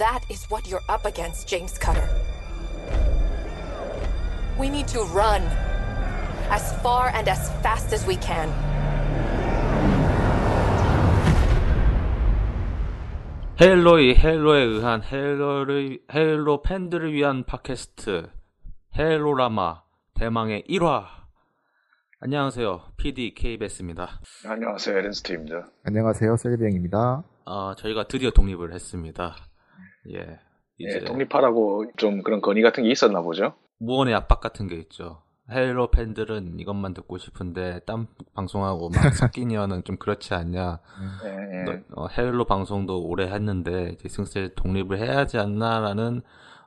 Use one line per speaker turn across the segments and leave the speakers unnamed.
That is what you're up against, James Cutter. We need to run as far and as fast as we can.
Halo의 Halo에 의한 Halo를 Halo 팬들을 위한 팟캐스트 헤일로라마 대망의 1화 안녕하세요 PD KBS입니다.
안녕하세요, 에렌스트입니다.
안녕하세요, 셀비행입니다.
어, 저희가 드디어 독립을 했습니다. 예, 이제
예, 독립하라고 좀 그런 건의 같은 게 있었나 보죠?
무언의 압박 같은 게 있죠. Halo 팬들은 이것만 듣고 싶은데 딴 방송하고 막 섞이냐는 좀 그렇지 않냐.
예, 예.
너- 어, Halo 방송도 오래 했는데 이제 슬슬 독립을 해야 하지 않나라는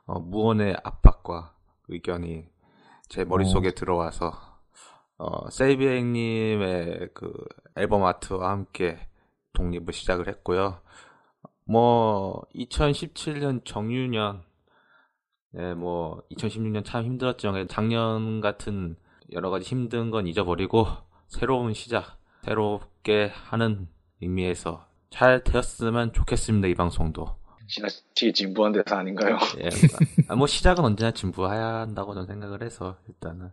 어, 무언의 압박과 의견이 제 머릿속에 들어와서 어, 세이비행님의 그 앨범 아트와 함께 독립을 시작을 했고요. 뭐 2017년 정유년 네, 뭐 2016년 참 힘들었죠. 작년 같은 여러 가지 힘든 건 잊어버리고 새로운 시작, 새롭게 하는 의미에서 잘 되었으면 좋겠습니다. 이 방송도.
지나치게 진부한 대사 아닌가요?
예, 아, 뭐 시작은 언제나 진부해야 한다고 저는 생각을 해서 일단은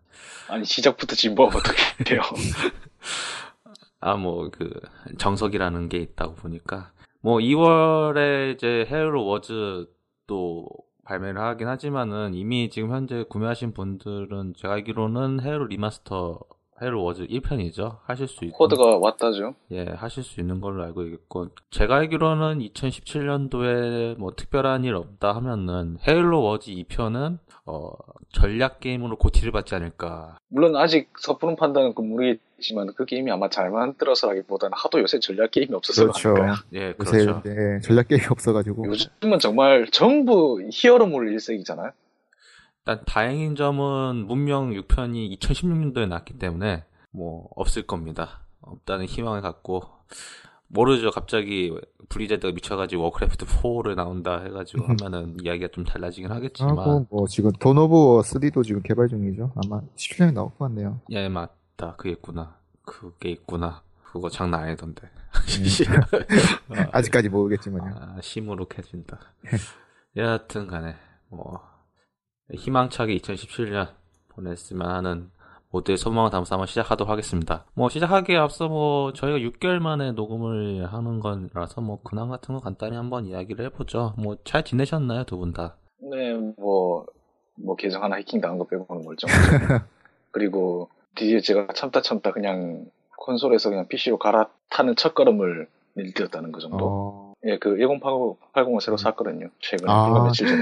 아니, 시작부터 진부하면 어떻게 해요?
아 뭐 그 정석이라는 게 있다고 보니까 뭐 2월에 이제 Halo Wars도 발매를 하긴 하지만은 이미 지금 현재 구매하신 분들은 제가 알기로는 Halo remaster Halo Wars 1편이죠 하실 수 있고
코드가 왔다죠?
예, 하실 수 있는 걸로 알고 있고, 제가 알기로는 2017년도에 뭐 특별한 일 없다 하면은, Halo Wars 2편은, 어, 전략 게임으로 GOTY를 받지 않을까.
물론 아직 섣부른 판단은 그 모르겠지만 그 게임이 아마 잘 만들어서라기보다는 하도 요새 전략 게임이 없어서
그렇죠.
예,
요새
그렇죠.
네, 전략 게임이 없어가지고
요즘은 정말 전부 히어로물 일색이잖아요?
일단 다행인 점은 문명 6편이 2016년도에 나왔기 때문에, 뭐, 없을 겁니다. 없다는 희망을 갖고, 모르죠. 갑자기 Blizzard가 미쳐가지고 Warcraft 4를 나온다 해가지고 하면은 이야기가 좀 달라지긴 하겠지만,
하고 뭐 지금 Dawn of War 3도 지금 개발 중이죠. 아마 17년에 나올 것 같네요.
예, 맞다. 그게 있구나. 그게 있구나. 그거 장난 아니던데. 아,
아직까지 모르겠지만요.
아, 시무룩해진다. 여하튼 간에, 뭐, 희망차게 2017년 보냈으면 하는 모두의 소망을 담아서 한번 시작하도록 하겠습니다. 뭐, 시작하기에 앞서 뭐, 저희가 6개월 만에 녹음을 하는 거라서 뭐, 근황 같은 거 간단히 한번 이야기를 해보죠. 뭐, 잘 지내셨나요, 두 분 다?
네, 뭐, 뭐 계정 하나 해킹 당한 거 빼고는 멀쩡하죠. 그리고 드디어 제가 참다 참다 그냥 콘솔에서 그냥 PC로 갈아타는 첫 걸음을 내디뎠다는 그 정도.
어,
예, 그 1080을 새로 샀거든요. 최근에.
아.
며칠 전에.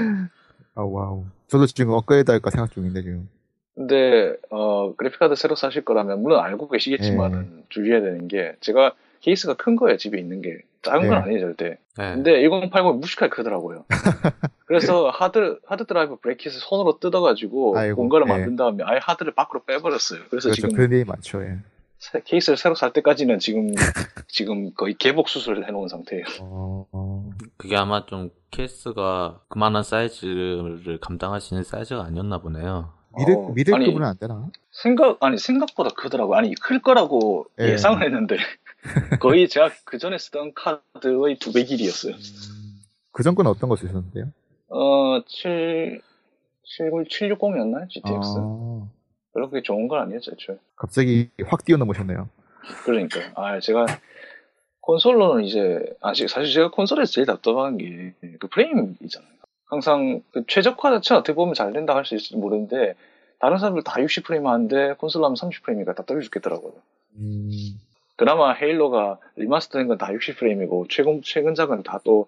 아, 와우. 저도 지금 업그레이드 할까 생각 중인데 지금.
근데, 어, 그래픽카드 새로 사실 거라면, 물론 알고 계시겠지만은, 주의해야 되는 게, 제가 케이스가 큰 거예요, 집에 있는 게. 작은 건
네.
아니에요, 절대.
네.
근데 1080이 무식하게 크더라고요. 그래서 하드, 하드 드라이브 bracket을 손으로 뜯어가지고,
아이고,
공간을
네.
만든 다음에 아예 하드를 밖으로 빼버렸어요. 그래서
그렇죠.
지금
그런 일이 많죠. 예.
새- 케이스를 새로 살 때까지는 지금, 지금 거의 개복 수술을 해놓은 상태예요.
어, 어,
그게 아마 좀 케이스가 그만한 사이즈를 감당할 수 있는 사이즈가 아니었나 보네요.
미들
어,
미들급은
아니,
안 되나?
생각, 아니, 생각보다 크더라고요. 아니, 클 거라고
예.
예상을 했는데, 거의 제가 그 전에 쓰던 카드의 두 배 길이였어요.
그 전 건 어떤 거 쓰셨는데요?
어, 7, 760이었나요? GTX.
아,
별로 그게 좋은 건 아니었죠, 애초에.
갑자기 확 뛰어넘으셨네요.
그러니까. 아, 제가, 콘솔로는 이제, 아, 지- 사실 제가 콘솔에서 제일 답답한 게, 그 프레임이잖아요. 항상, 그 최적화 자체 어떻게 보면 잘 된다 할 수 있을지 모르는데, 다른 사람들 다 60프레임 하는데, 콘솔로 하면 30프레임이니까 답답해 죽겠더라고요.
음,
그나마 Halo가 remaster 된 건 다 60프레임이고, 최근, 최근작은 다 또,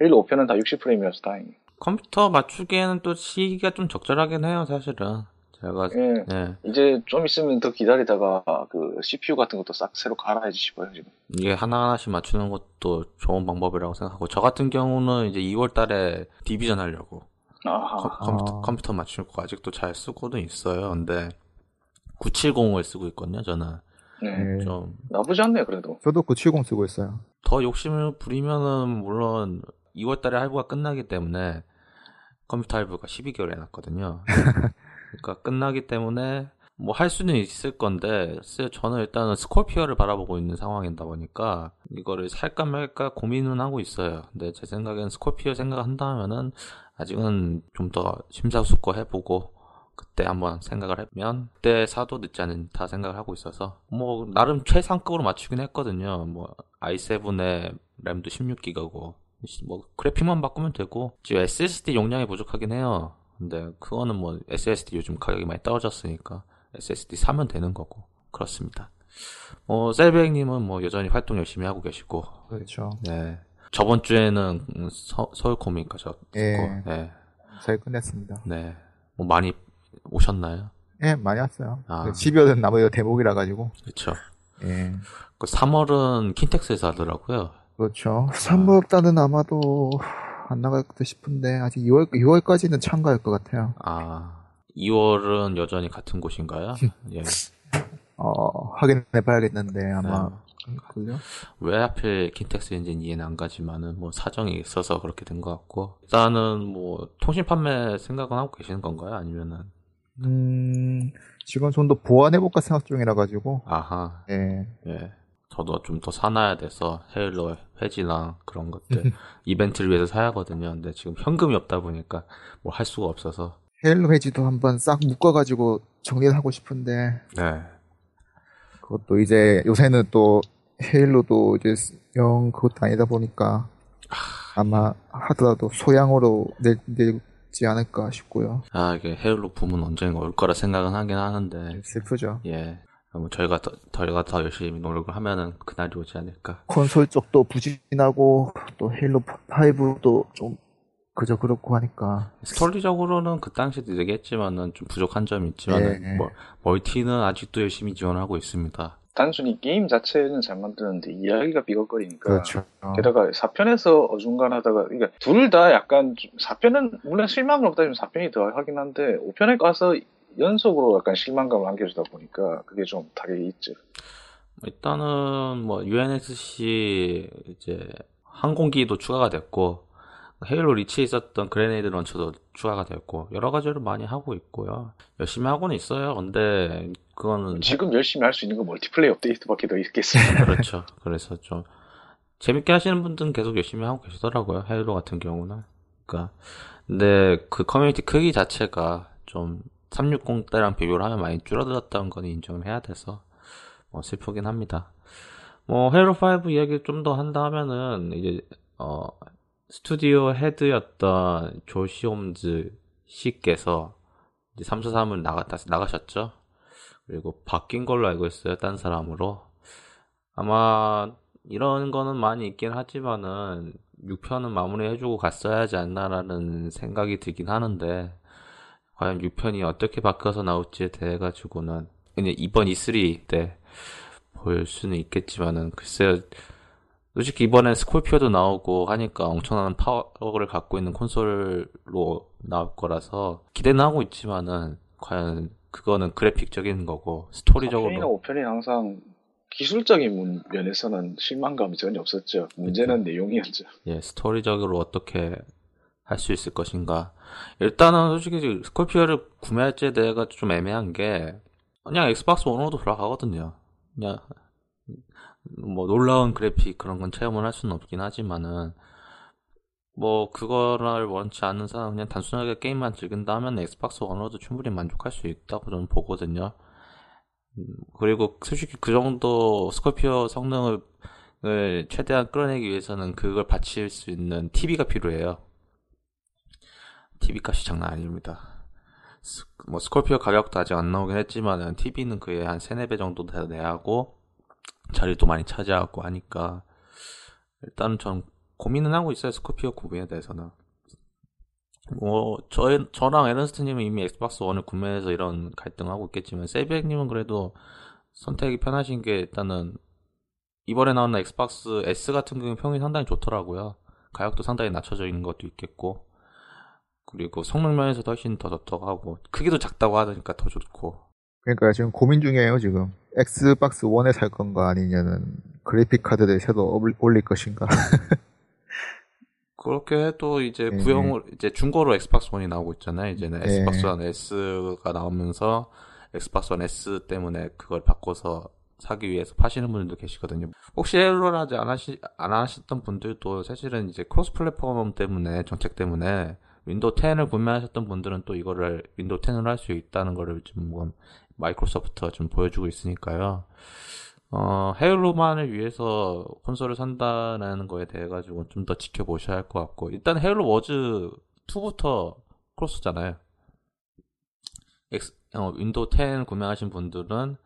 헤일로 5편은 다 60프레임이라서 다행이에요.
컴퓨터 맞추기에는 또 시기가 좀 적절하긴 해요, 사실은. 제가,
예.
예.
이제 좀 있으면 더 기다리다가, 그, CPU 같은 것도 싹 새로 갈아야지 싶어요, 지금.
이게 하나하나씩 맞추는 것도 좋은 방법이라고 생각하고, 저 같은 경우는 이제 2월 달에 디비전 하려고. 컴, 컴퓨터,
아.
컴퓨터 맞출 거 아직도 잘 쓰고는 있어요. 근데 970을 쓰고 있거든요, 저는.
네.
네.
좀
나쁘지 않네요, 그래도.
저도 970 쓰고 있어요.
더 욕심을 부리면은 물론 2월 달에 할부가 끝나기 때문에 컴퓨터 할부가 12개월 해놨거든요. 그러니까 끝나기 때문에 뭐 할 수는 있을 건데 저는 일단은 스콜피어를 바라보고 있는 상황이다 보니까 이거를 살까 말까 고민은 하고 있어요. 근데 제 생각엔 스콜피어 생각한다 하면은 아직은 좀 더 심사숙고 해보고 그때 한번 생각을 하면 그때 사도 늦지 않다 생각을 하고 있어서 뭐 나름 최상급으로 맞추긴 했거든요. 뭐 i7의 램도 16기가고 뭐 그래픽만 바꾸면 되고 지금 SSD 용량이 부족하긴 해요. 근데 그거는 뭐 SSD 요즘 가격이 많이 떨어졌으니까 SSD 사면 되는 거고 그렇습니다. 어 셀백님은 뭐 여전히 활동 열심히 하고 계시고
그렇죠.
네 저번 주에는 서, 서울 코믹 가셨고
예.
네.
잘 끝냈습니다.
네. 뭐 많이 오셨나요?
예, 많이 왔어요.
아.
그 12월은 나머지가 대목이라 가지고.
그렇죠.
예.
그 3월은 킨텍스에서 하더라고요.
그렇죠. 3월달은 아마도 안 나갈 듯 싶은데 아직 2월 6월까지는 참가할 것 같아요.
아 2월은 여전히 같은 곳인가요? 예.
어, 확인해 봐야겠는데 아마 그걸요?
왜 하필 킨텍스인지는 이해는 안 가지만은 뭐 사정이 있어서 그렇게 된 것 같고 일단은 뭐 통신 판매 생각은 하고 계시는 건가요? 아니면은
음, 지금 좀더 보완해볼까 생각 중이라 가지고
아하
예.
예 저도 좀 더 사놔야 돼서 헤일로 회지랑 그런 것들 이벤트를 위해서 사야 하거든요. 근데 지금 현금이 없다 보니까 뭐할 수가 없어서
헤일로 해지도 한번 싹 묶어가지고 정리를 하고 싶은데
네
그것도 이제 요새는 또 헤일로도 이제 영 그것도 아니다 보니까 아마 하더라도 소량으로 내, 내지 않을까 싶고요.
아 이게 Halo 붐은 언젠가 올 거라 생각은 하긴 하는데
슬프죠.
예. 뭐 저희가 더, 저희가 더 열심히 노력을 하면은 그날이 오지 않을까.
콘솔 쪽도 부진하고 또 Halo 5도 좀 그저 그렇고 하니까
스토리적으로는 그 당시도 얘기했지만은 좀 부족한 점이 있지만은
네.
뭐 멀티는 아직도 열심히 지원하고 있습니다.
단순히 게임 자체는 잘 만드는데 이야기가 비겁거리니까.
그렇죠.
게다가 4편에서 어중간하다가, 그러니까 둘 다 약간, 4편은, 물론 실망은 없다, 면 4편이 더 하긴 한데, 5편에 가서 연속으로 약간 실망감을 안겨주다 보니까, 그게 좀 타격이 있죠.
일단은 뭐 UNSC 이제 항공기도 추가가 됐고 Halo Reach에 있었던 grenade launcher도 추가가 됐고 여러 가지를 많이 하고 있고요. 열심히 하고는 있어요. 근데 그거는
지금 열심히 할 수 있는 건 멀티플레이 업데이트밖에 더 있겠어요.
그렇죠. 그래서 좀 재밌게 하시는 분들은 계속 열심히 하고 계시더라고요. Halo 같은 경우는. 그러니까 근데 그 커뮤니티 크기 자체가 좀 360 때랑 비교를 하면 많이 줄어들었다는 건 인정을 해야 돼서 뭐 슬프긴 합니다. 뭐 헤일로 5 이야기를 좀 더 한다 하면은 이제 어 스튜디오 헤드였던 조시 홈즈 씨께서 이제 343을 나갔다 나가셨죠. 그리고 바뀐 걸로 알고 있어요. 딴 사람으로. 아마 이런 거는 많이 있긴 하지만은 6편은 마무리해주고 갔어야 하지 않나라는 생각이 들긴 하는데 과연 6편이 어떻게 바뀌어서 나올지에 대해 가지고는 그냥 이번 E3 때 볼 수는 있겠지만은 글쎄요 솔직히 이번엔 스콜피오도 나오고 하니까 엄청난 파워를 갖고 있는 콘솔로 나올 거라서 기대는 하고 있지만은 과연 그거는 그래픽적인 거고
4편이나
스토리적으로
5편이 항상 기술적인 문- 면에서는 실망감이 전혀 없었죠. 문제는 내용이었죠.
예 스토리적으로 어떻게 할 수 있을 것인가 일단은 솔직히 스콜피오를 구매할지에 대해가 좀 애매한 게 그냥 엑스박스 원으로도 돌아가거든요 그냥 뭐 놀라운 그래픽 그런 건 체험을 할 수는 없긴 하지만은 뭐 그거를 원치 않는 사람 그냥 단순하게 게임만 즐긴다 하면 엑스박스 원으로도 충분히 만족할 수 있다고 저는 보거든요. 음, 그리고 솔직히 그 정도 스콜피오 성능을 을 최대한 끌어내기 위해서는 그걸 받칠 수 있는 TV가 필요해요. TV 값이 장난 아닙니다. 스, 뭐 스콜피오 가격도 아직 안 나오긴 했지만은 TV는 그에 한 3, 4배 정도 더 내야 하고 자리도 많이 차지하고 하니까 일단은 전 고민은 하고 있어요 스코피오 구매에 대해서는. 뭐 저, 저랑 에런스트님은 이미 엑스박스 원을 구매해서 이런 갈등하고 있겠지만 세이백님은 그래도 선택이 편하신 게 일단은 이번에 나오는 엑스박스 S 같은 경우 평이 상당히 좋더라고요. 가격도 상당히 낮춰져 있는 것도 있겠고 그리고 성능 면에서도 훨씬 더 좋다고 하고 크기도 작다고 하니까 더 좋고
그러니까 지금 고민 중이에요 지금 엑스박스 1에 살 건가 아니면은 그래픽 카드를 새로 올- 올릴 것인가
그렇게 해도 이제
네.
구형을 이제 중고로 엑스박스 1이 나오고 있잖아요. 이제는
네.
엑스박스 1 S가 나오면서 엑스박스 원 S 때문에 그걸 바꿔서 사기 위해서 파시는 분들도 계시거든요. 혹시 아직 안 하시 안 하셨던 분들도 사실은 이제 크로스 플랫폼 때문에 정책 때문에 윈도우 10을 구매하셨던 분들은 또 이거를 윈도우 10으로 할 수 있다는 거를 지금 뭐 마이크로소프트가 좀 보여주고 있으니까요. 어, 헤일로만을 위해서 콘솔을 산다는 거에 대해 가지고 좀 더 지켜보셔야 할 것 같고 일단 헤일로 워즈 2부터 크로스잖아요. 엑스, 어, 윈도우 10 구매하신 분들은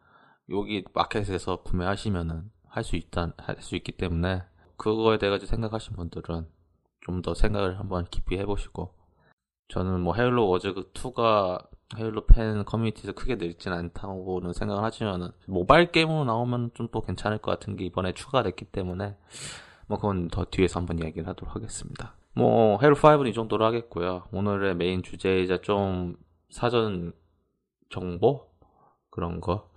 여기 마켓에서 구매하시면은 할 수 있다 할 수 있기 때문에 그거에 대해 가지고 생각하신 분들은 좀 더 생각을 한번 깊이 해보시고 저는 뭐 헤일로 워즈 2가 헤일로 팬 커뮤니티에서 크게 늘진 않다고는 생각을 하지만은 모바일 게임으로 나오면 좀 또 괜찮을 것 같은 게 이번에 추가됐기 때문에 뭐 그건 더 뒤에서 한번 이야기를 하도록 하겠습니다. 뭐 헤일로 5는 이 정도로 하겠고요. 오늘의 메인 주제이자 좀 사전 정보 그런 거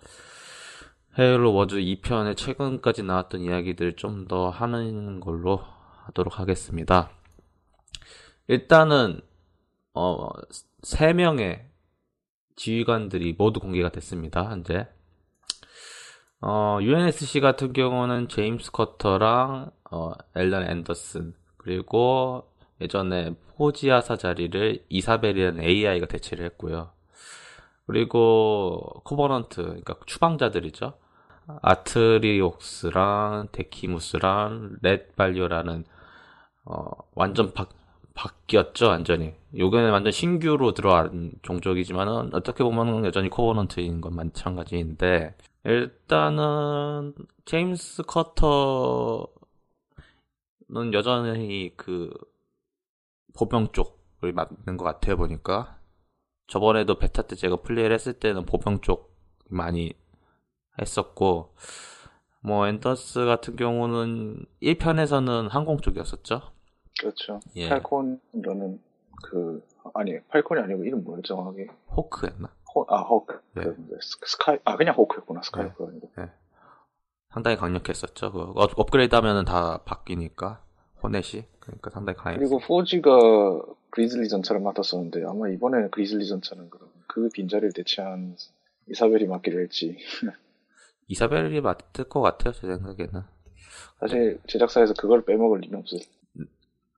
헤일로 워즈 2편의 최근까지 나왔던 이야기들 좀 더 하는 걸로 하도록 하겠습니다. 일단은 어, 3명의 지휘관들이 모두 공개가 됐습니다. 현재. 어, UNSC 같은 경우는 제임스 커터랑 어, 엘렌 앤더스 그리고 예전에 포지 하사 자리를 이사벨이라는 AI가 대체를 했고요. 그리고 코버넌트, 그러니까 추방자들이죠. 아트리옥스랑 데키무스랑 렛볼리르라는 어, 완전 바, 바뀌었죠, 완전히. 요게는 완전 신규로 들어간 종족이지만은 어떻게 보면 여전히 코버넌트인 건 마찬가지인데 일단은 제임스 커터는 여전히 그 보병 쪽을 맞는 것 같아요 보니까 저번에도 베타 때 제가 플레이를 했을 때는 보병 쪽 많이 했었고 뭐 앤더스 같은 경우는 1편에서는 항공 쪽이었었죠
그렇죠.
예.
팔콘이라는 그 아니 팔콘이 아니고 이름 뭐였죠 정확하게?
호크였나?
호, 아 호크.
네.
그 스- 스카이 아 그냥 호크였구나 스카이프가 아니고.
상당히 강력했었죠. 그 업- 업그레이드 하면은 다 바뀌니까 호넷이 그러니까 상당히 강했어요.
그리고 포지가 그리즐리 전차를 맡았었는데 아마 이번에는 그리즐리 전차는 그럼 그 빈자리를 대체한 이사벨이 맡기로 했지.
이사벨이 맡을 것 같아요, 제 생각에는.
사실 제작사에서 그걸 빼먹을 리는 없을.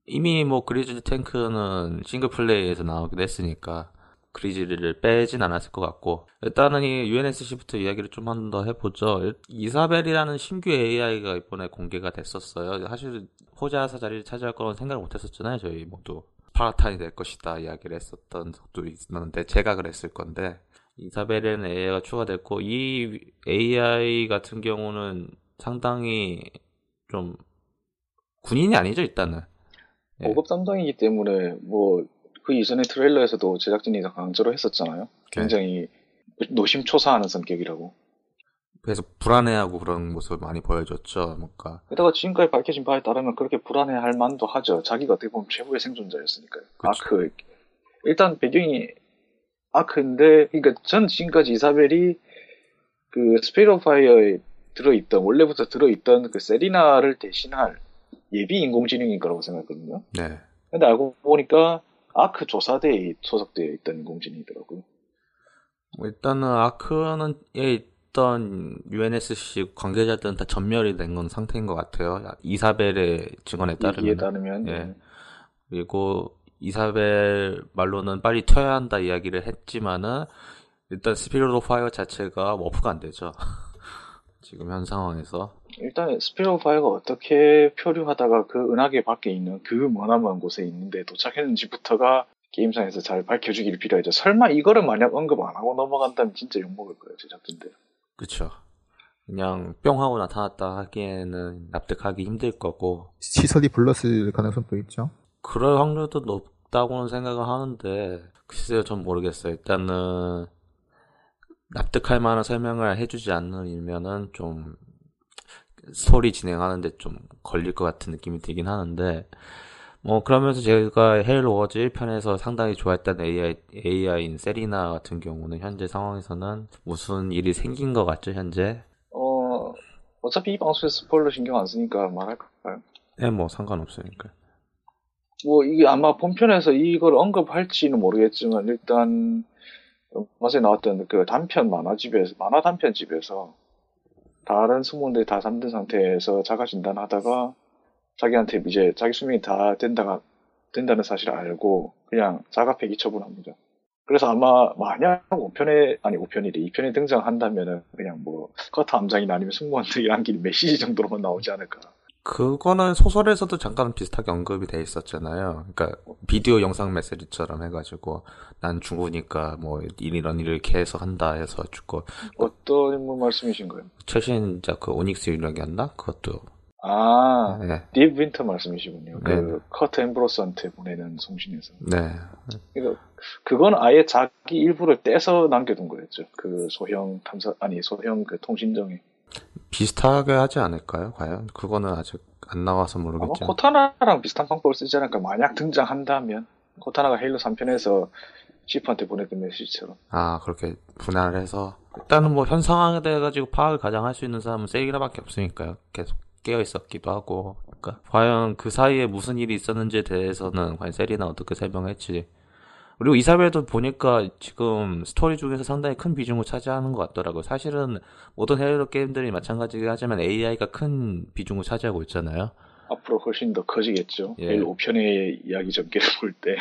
이미 뭐 그리즐리 탱크는 싱글 플레이에서 나오기도 했으니까 그리즐리를 빼진 않았을 것 같고 일단은 이 UNSC부터 이야기를 좀한더 해보죠. 이사벨이라는 신규 AI가 이번에 공개가 됐었어요. 사실 호자사 자리를 차지할 거라는 생각을 못했었잖아요, 저희 모두. 파라탄이 될 것이다 이야기를 했었던 적도 있었는데 제가 그랬을 건데 이사벨에는 AI가 추가됐고 이 AI 같은 경우는 상당히 좀 군인이 아니죠 일단은 예.
고급 담당이기 때문에 뭐 그 이전에 트레일러에서도 제작진이 다 강조를 했었잖아요. 굉장히 노심초사하는 성격이라고.
그래서 불안해하고 그런 모습을 많이 보여줬죠 뭔가
게다가 지금까지 밝혀진 바에 따르면 그렇게 불안해할 만도 하죠. 자기가 어떻게 보면 최고의 생존자였으니까요.
그쵸.
아크 일단 배경이 아크인데 그러니까 전 지금까지 이사벨이 그 스피릿 오브 파이어에 들어있던 원래부터 들어있던 그 세리나를 대신할 예비 인공지능인 거라고 생각했거든요.
네
근데 알고 보니까 아크 조사대에 소속되어 있던 인공지능이더라고요.
뭐 일단은 아크는 에 있던 UNSC 관계자들은 다 전멸이 된 건 상태인 것 같아요 이사벨의 증언에 따르면
따르면
예. 그리고 이사벨 말로는 빨리 튀어야 한다 이야기를 했지만은 일단 스피릿 오브 파이어 자체가 워프가 안 되죠 지금 현 상황에서
일단 오브 파이어가 어떻게 표류하다가 그 은하계 밖에 있는 그 머나먼 곳에 있는데 도착했는지부터가 게임상에서 잘 밝혀주길 빌어야죠. 설마 이거를 만약 언급 안 하고 넘어간다면 진짜 욕먹을 거예요, 제작진들.
그쵸 그냥 뿅 하고 나타났다 하기에는 납득하기 힘들 거고
시설이 불렀을 가능성도 있죠.
그럴 확률도 높다고는 생각을 하는데 글쎄요 전 모르겠어요 일단은 납득할 만한 설명을 해주지 않으면은 좀 스토리 진행하는데 좀 걸릴 것 같은 느낌이 들긴 하는데 뭐 그러면서 제가 헤일로 워즈 1편에서 상당히 좋아했던 AI, AI인 세리나 같은 경우는 현재 상황에서는 무슨 일이 생긴 것 같죠 현재
어, 어차피 이 방송에서 스포일러 신경 안 쓰니까 말할까요?
네 뭐 상관없으니까
뭐 이게 아마 본편에서 이걸 언급할지는 모르겠지만 일단 전에 나왔던 그 단편 만화집에서 만화 단편집에서 다른 승무원들이 다 잠든 상태에서 자가 진단하다가 자기한테 이제 자기 수명이 다 된다가 된다는 사실을 알고 그냥 자가 폐기 처분합니다. 그래서 아마 만약 5편에 아니 5편이래 2편에 등장한다면은 그냥 뭐 커터 암장이나 아니면 승무원들이 남긴 메시지 정도로만 나오지 않을까.
그거는 소설에서도 잠깐 비슷하게 언급이 돼 있었잖아요. 그러니까 비디오 영상 메시지처럼 해가지고 난 죽으니까 뭐 이런 일을 계속 한다 해서 죽고
어떤 뭐 말씀이신 거예요?
최신 이제 그 오닉스 유령이었나? 그것도
아,
네.
딥 윈터 말씀이시군요. 그
네.
커트 엠브로스한테 보내는 송신에서.
네.
그러니까 그건 아예 자기 일부를 떼서 남겨둔 거였죠. 그 소형 탐사 아니 소형 그 통신정에.
비슷하게 하지 않을까요? 과연 그거는 아직 안 나와서 모르겠죠.
코타나랑 비슷한 방법을 쓰지 않을까. 만약 등장한다면 코타나가 헤일로 3편에서 치프한테 보냈던 메시지처럼.
아 그렇게 분할을 해서 일단은 뭐 현 상황에 대해 가지고 파악을 가장 할 수 있는 사람은 세리나밖에 없으니까요. 계속 깨어 있었기도 하고. 그러니까 과연 그 사이에 무슨 일이 있었는지에 대해서는 과연 세리나 어떻게 설명했지. 그리고 이사벨도 보니까 지금 스토리 중에서 상당히 큰 비중을 차지하는 것 같더라고요. 사실은 모든 헤일로 게임들이 마찬가지긴 하지만 AI가 큰 비중을 차지하고 있잖아요.
앞으로 훨씬 더 커지겠죠.
예.
헤일로 5편의 이야기 전개를 볼 때.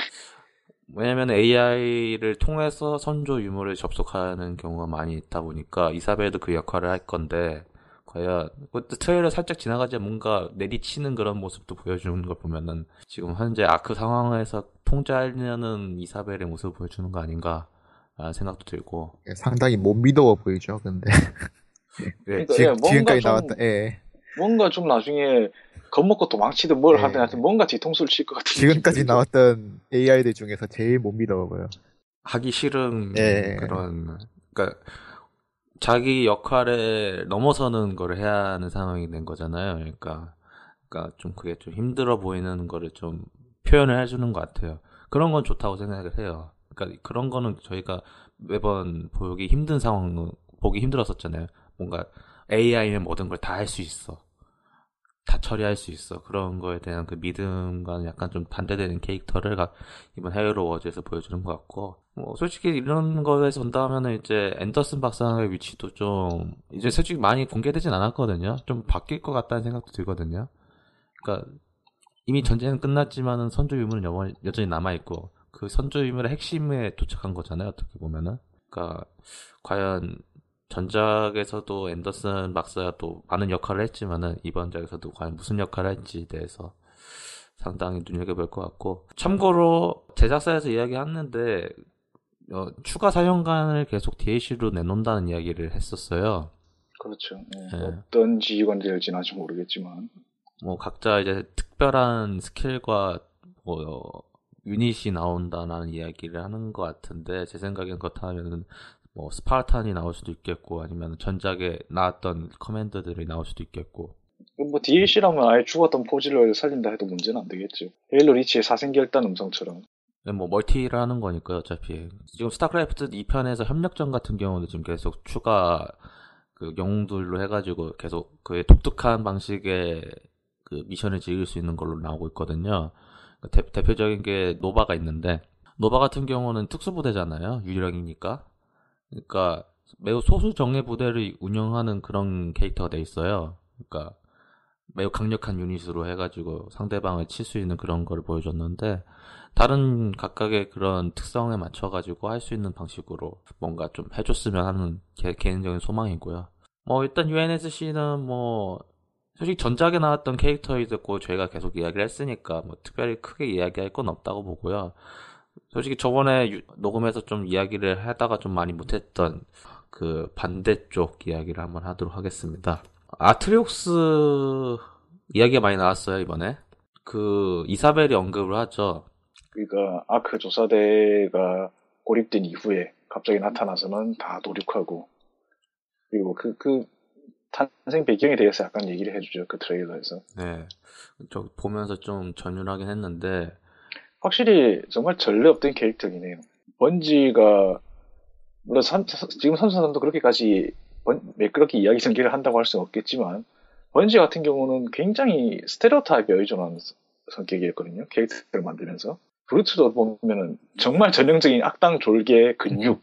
왜냐면 AI를 통해서 선조 유물을 접속하는 경우가 많이 있다 보니까 이사벨도 그 역할을 할 건데 과연 그 트레일러 살짝 지나가자 뭔가 내리치는 그런 모습도 보여주는 걸 보면은 지금 현재 아크 상황에서 통제하려는 이사벨의 모습을 보여주는 거 아닌가 라는 생각도 들고
상당히 못 믿어워 보이죠, 근데.
예,
그러니까
지,
예,
지금까지
좀-
나왔던, 예.
뭔가 좀 나중에 겁먹고 도망치든 뭘
네.
하든 하여튼 뭔가 뒤통수를 칠 것 같은
지금까지
느낌이
나왔던 AI들 중에서 제일 못 믿어워 보여.
하기 싫은
예.
그런 그러니까 자기 역할에 넘어서는 거를 해야 하는 상황이 된 거잖아요. 그러니까 그러니까 좀 그게 좀 힘들어 보이는 거를 좀 표현을 해주는 것 같아요. 그런 건 좋다고 생각을 해요. 그러니까 그런 거는 저희가 매번 보기 힘든 상황 보기 힘들었었잖아요. 뭔가 AI는 모든 걸 다 할 수 있어. 다 처리할 수 있어. 그런 거에 대한 그 믿음과는 약간 좀 반대되는 캐릭터를 가- 이번 헤어로 워즈에서 보여주는 것 같고, 뭐, 솔직히 이런 거에서 본다면은 이제 앤더슨 박사의 위치도 좀, 이제 솔직히 많이 공개되진 않았거든요. 좀 바뀔 것 같다는 생각도 들거든요. 그러니까, 이미 전쟁은 끝났지만은 선조 유물은 여, 여전히 남아있고, 그 선조 유물의 핵심에 도착한 거잖아요. 어떻게 보면은. 그러니까, 과연 전작에서도 앤더슨 박사가 또 많은 역할을 했지만은 이번 작에서도 과연 무슨 역할을 할지에 대해서 상당히 눈여겨볼 것 같고 참고로 제작사에서 이야기했는데 어, 추가 사령관을 계속 DLC로 내놓는다는 이야기를 했었어요.
그렇죠. 예.
예.
어떤 지휘관이 될지는 아직 모르겠지만
뭐 각자 이제 특별한 스킬과 뭐 유닛이 나온다는 이야기를 하는 것 같은데 제 생각엔 그렇다면은 뭐 스파르탄이 나올 수도 있겠고 아니면 전작에 나왔던 commander들이 나올 수도 있겠고
뭐 DLC라면 아예 죽었던 포지를 살린다 해도 문제는 안 되겠죠. 헤일로 리치의 사생결단 음성처럼.
뭐 멀티를 하는 거니까 어차피 지금 스타크래프트 2편에서 협력전 같은 경우도 지금 계속 추가 그 영웅들로 해가지고 계속 그 독특한 방식의 그 미션을 즐길 수 있는 걸로 나오고 있거든요. 대, 대표적인 게 노바가 있는데 노바 같은 경우는 특수부대잖아요. 유령이니까. 그러니까 매우 소수 정예 부대를 운영하는 그런 캐릭터가 돼 있어요. 그러니까 매우 강력한 유닛으로 해가지고 상대방을 칠 수 있는 그런 거를 보여줬는데 다른 각각의 그런 특성에 맞춰가지고 할 수 있는 방식으로 뭔가 좀 해줬으면 하는 개, 개인적인 소망이고요. 뭐 일단 UNSC는 뭐 솔직히 전작에 나왔던 캐릭터이었고 저희가 계속 이야기를 했으니까 뭐 특별히 크게 이야기할 건 없다고 보고요. 솔직히 저번에 유- 녹음해서 좀 이야기를 하다가 좀 많이 못했던 그 반대쪽 이야기를 한번 하도록 하겠습니다. 아트리옥스 이야기가 많이 나왔어요 이번에. 그 이사벨이 언급을 하죠.
그러니까 아크 조사대가 고립된 이후에 갑자기 나타나서는 다 도륙하고 그리고 그, 그 탄생 배경에 대해서 약간 얘기를 해주죠. 그 트레일러에서.
네. 저 보면서 좀 전율하긴 했는데
확실히 정말 전례 없던 캐릭터긴 해요. 번지가 물론 삼- 지금 삼사단도 그렇게까지 번- 매끄럽게 이야기 전개를 한다고 할 수는 없겠지만 번지 같은 경우는 굉장히 스테레오타입에 의존한 스- 성격이었거든요. 캐릭터를 만들면서 브루트도 보면은 정말 전형적인 악당 졸개 근육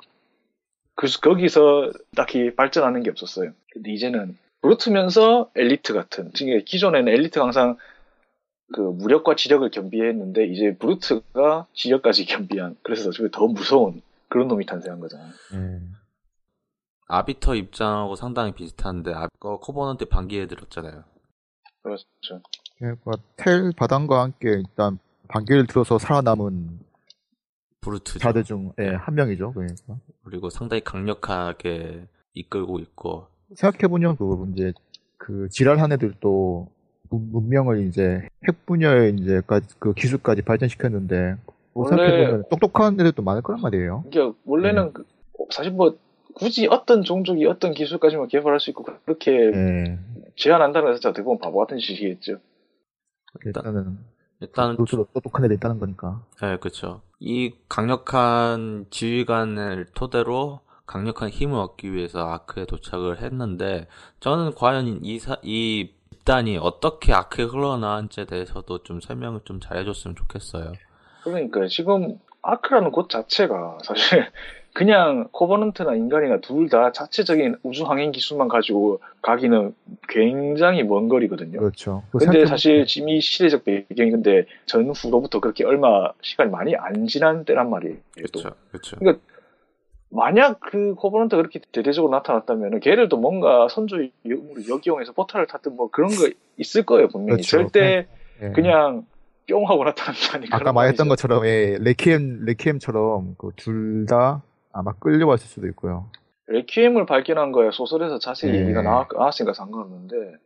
그 거기서 딱히 발전하는 게 없었어요. 근데 이제는 브루트면서 엘리트 같은 기존에는 엘리트가 항상 그 무력과 지력을 겸비했는데 이제 브루트가 지력까지 겸비한 그래서 더 무서운 그런 놈이 탄생한 거잖아요.
음.
아비터 입장하고 상당히 비슷한데 아, 거 코버넌트 반기에 들었잖아요.
그렇죠.
그러니까 텔 바단과 함께 일단 반기를 들어서 살아남은
브루트죠.
자들 중한 명이죠. 그러니까
그리고 상당히 강력하게 이끌고 있고
생각해보면 그 이제 그 지랄한 애들도 문- 문명을 이제 핵 분야에 이제 까- 그 기술까지 발전시켰는데 뭐
원래-
똑똑한 애들도 많을 거란 말이에요.
이게 원래는 그- 사실 뭐 굳이 어떤 종족이 어떤 기술까지만 개발할 수 있고 그렇게
예.
제한한다는 것 자체가 어떻게 보면 바보 같은 짓이겠죠.
일단은
일단
그것도 똑똑한 애들 있다는 거니까.
네, 그렇죠. 이 강력한 지휘관을 토대로 강력한 힘을 얻기 위해서 아크에 도착을 했는데 저는 과연 이, 사, 이 집단이 어떻게 아크에 흘러나왔는지에 대해서도 좀 설명을 좀 잘해줬으면 좋겠어요.
그러니까 지금 아크라는 곳 자체가 사실 그냥 코버넌트나 인간이나 둘 다 자체적인 우주 항행 기술만 가지고 가기는 굉장히 먼 거리거든요.
그렇죠. 그
근데 사실 지금 이 시대적 배경이 근데 전후로부터 그렇게 얼마 시간이 많이 안 지난 때란 말이에요. 또.
그렇죠, 그렇죠.
만약 그 코버넌트가 그렇게 대대적으로 나타났다면 걔를 또 뭔가 선조의 역이용해서 포탈을 탔든 뭐 그런 거 있을 거예요 분명히
그렇죠.
절대
예.
그냥 뿅 하고 나타난다니
아까 말했던 것처럼 예, 레키엠 레키엠처럼 그 둘 다 아마 끌려왔을 수도 있고요.
레퀴엠을 발견한 거야 소설에서 자세히
예.
얘기가 나왔, 나왔으니까 상관없는데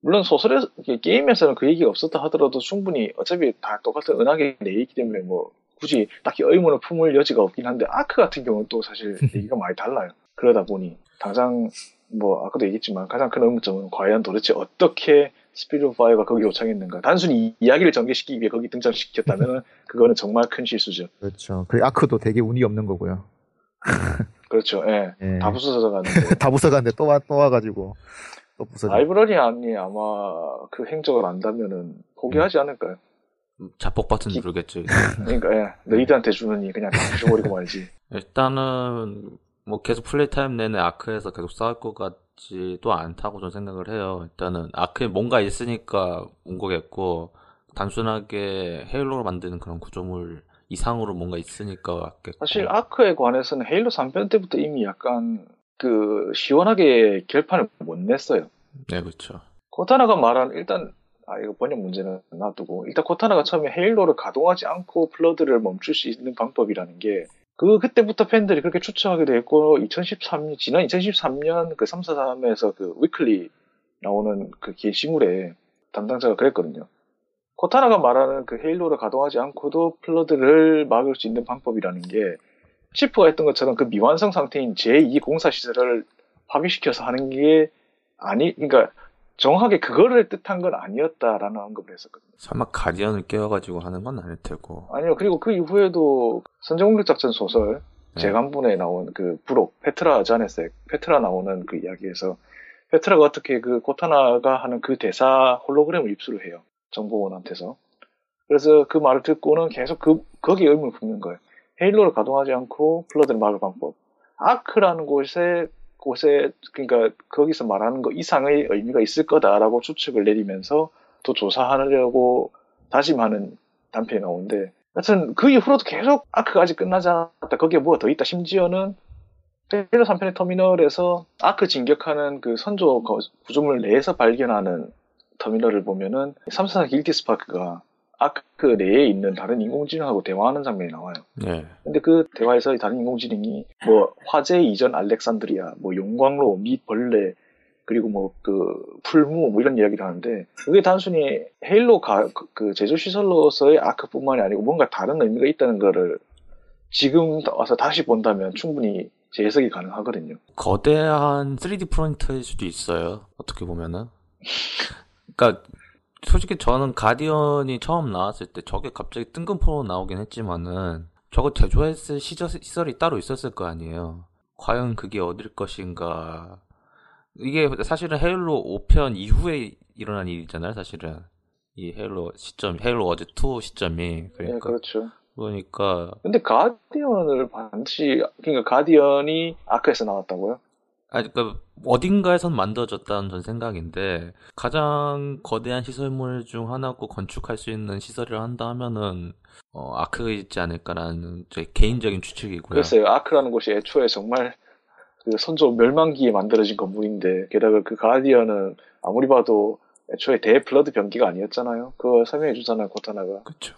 물론 소설에서 게임에서는 그 얘기가 없었다 하더라도 충분히 어차피 다 똑같은 은하계 내이기 때문에 뭐 굳이 딱히 의문을 품을 여지가 없긴 한데 아크 같은 경우는 또 사실 얘기가 많이 달라요. 그러다 보니 당장 뭐 아까도 얘기했지만 가장 큰 의문점은 과연 도대체 어떻게 스피릿 오브 파이어가 거기 요청했는가 단순히 이- 이야기를 전개시키기 위해 거기 등장시켰다면 그거는 정말 큰 실수죠.
그렇죠. 그 아크도 되게 운이 없는 거고요.
그렇죠. 예.
예.
다 부서져 가는데
다 부숴갔는데 또, 와, 또 와가지고 또 부서져.
라이브러리 안이 아마 그 행적을 안다면은 포기하지 않을까요?
자폭 버튼
기-
누르겠죠.
그러니까 예, 너희들한테 주느니 그냥 다 부셔버리고 말지.
일단은 뭐 계속 플레이 타임 내내 아크에서 계속 싸울 것 같지도 않다고 저는 생각을 해요. 일단은 아크에 뭔가 있으니까 온 거겠고 단순하게 헤일로로 만드는 그런 구조물 이상으로 뭔가 있으니까 왔겠고.
사실 아크에 관해서는 헤일로 3편 때부터 이미 약간 그 시원하게 결판을 못 냈어요.
네, 그렇죠.
코타나가 말한 일단 아 이거 번역 문제는 놔두고 일단 코타나가 처음에 헤일로를 가동하지 않고 플러드를 멈출 수 있는 방법이라는 게 그 그때부터 팬들이 그렇게 추측하게 됐고 2013년 지난 2013년 그 343에서 그 weekly 나오는 그 게시물에 담당자가 그랬거든요. 코타나가 말하는 그 헤일로를 가동하지 않고도 플러드를 막을 수 있는 방법이라는 게 치프가 했던 것처럼 그 미완성 상태인 제2 공사 시설을 파괴시켜서 하는 게 아니 그러니까 정확하게 그거를 뜻한 건 아니었다라는 언급을 했었거든요.
설마 가디언을 깨워가지고 하는 건 아닐 테고.
아니요. 그리고 그 이후에도 선제공격 작전 소설
네.
재간분에 나온 그 부록 페트라 자네색 페트라 나오는 그 이야기에서 페트라가 어떻게 그 코타나가 하는 그 대사 홀로그램을 입수를 해요. 정보원한테서. 그래서 그 말을 듣고는 계속 그 거기에 의문을 품는 거예요. 헤일로를 가동하지 않고 플러드를 막을 방법. 아크라는 곳에 곳에 그러니까 거기서 말하는 거 이상의 의미가 있을 거다라고 추측을 내리면서 또 조사하려고 다짐하는 단편이 나오는데 하여튼 그 이후로도 계속 아크가 아직 끝나지 않았다. 거기에 뭐가 더 있다. 심지어는 헤일로 3편의 터미널에서 아크 진격하는 그 선조 거- 구조물 내에서 발견하는 터미널을 보면은 344 길티 스파크가 아크 내에 있는 다른 인공지능하고 대화하는 장면이 나와요.
네.
근데 그 대화에서 이 다른 인공지능이 뭐 화재 이전 알렉산드리아, 뭐 용광로, 및 벌레, 그리고 뭐 그 풀무 뭐 이런 이야기를 하는데 그게 단순히 헤일로 가, 그- 그 제조 시설로서의 아크뿐만이 아니고 뭔가 다른 의미가 있다는 거를 지금 와서 다시 본다면 충분히 재해석이 가능하거든요.
거대한 3D 프론트일 수도 있어요. 어떻게 보면은. 그러니까 솔직히 저는 가디언이 처음 나왔을 때 저게 갑자기 뜬금포로 나오긴 했지만은 저거 제조했을 시절, 시설이 따로 있었을 거 아니에요. 과연 그게 어딜 것인가. 이게 사실은 헤일로 5편 이후에 일어난 일이잖아요, 사실은. 이 헤일로 시점, 헤일로 어즈 2 시점이.
네,
그러니까
그렇죠.
그러니까
근데 가디언을 반드시 그러니까 가디언이 아크에서 나왔다고요?
아니 그러니까 어딘가에선 만들어졌다는 전 생각인데 가장 거대한 시설물 중 하나고 건축할 수 있는 시설을 한다 하면은 어, 아크가 있지 않을까라는 제 개인적인 추측이고요.
글쎄요, 아크라는 곳이 애초에 정말 그 선조 멸망기에 만들어진 건물인데 게다가 그 가디언은 아무리 봐도 애초에 대플러드 병기가 아니었잖아요. 그걸 설명해 주잖아요, 코타나가.
그렇죠.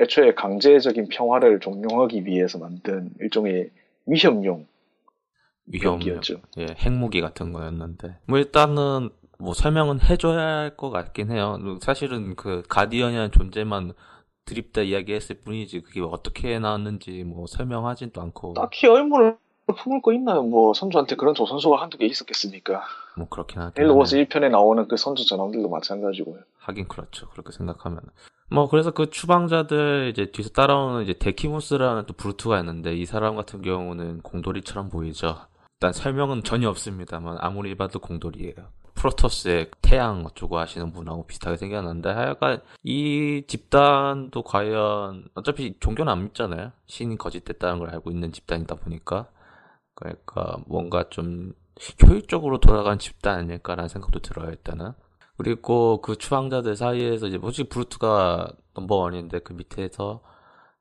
애초에 강제적인 평화를 종용하기 위해서 만든 일종의 위협용
위험,
병기였죠.
예, 핵무기 같은 거였는데 뭐 일단은 뭐 설명은 해줘야 할 것 같긴 해요. 사실은 그 가디언이라는 존재만 드립다 이야기했을 뿐이지 그게 어떻게 나왔는지 뭐 설명하지도 않고
딱히 의문을 품을 거 있나요? 뭐 선조한테 그런 조선소가 한두 개 있었겠습니까?
뭐 그렇긴
워스
하네.
1편에 나오는 그 선조 전함들도 마찬가지고요.
하긴 그렇죠. 그렇게 생각하면. 뭐 그래서 그 추방자들 이제 뒤에서 따라오는 이제 데키무스라는 또 브루트가 있는데 이 사람 같은 경우는 공돌이처럼 보이죠. 일단 설명은 전혀 없습니다만 아무리 봐도 공돌이에요. 프로토스의 태양 어쩌고 하시는 분하고 비슷하게 생겼는데 하여간 이 집단도 과연 어차피 종교는 안 믿잖아요. 신이 거짓됐다는 걸 알고 있는 집단이다 보니까 그러니까 뭔가 좀 효율적으로 돌아간 집단 아닐까라는 생각도 들어요 일단은. 그리고 그 추방자들 사이에서 이제 솔직히 브루트가 넘버원인데 그 밑에서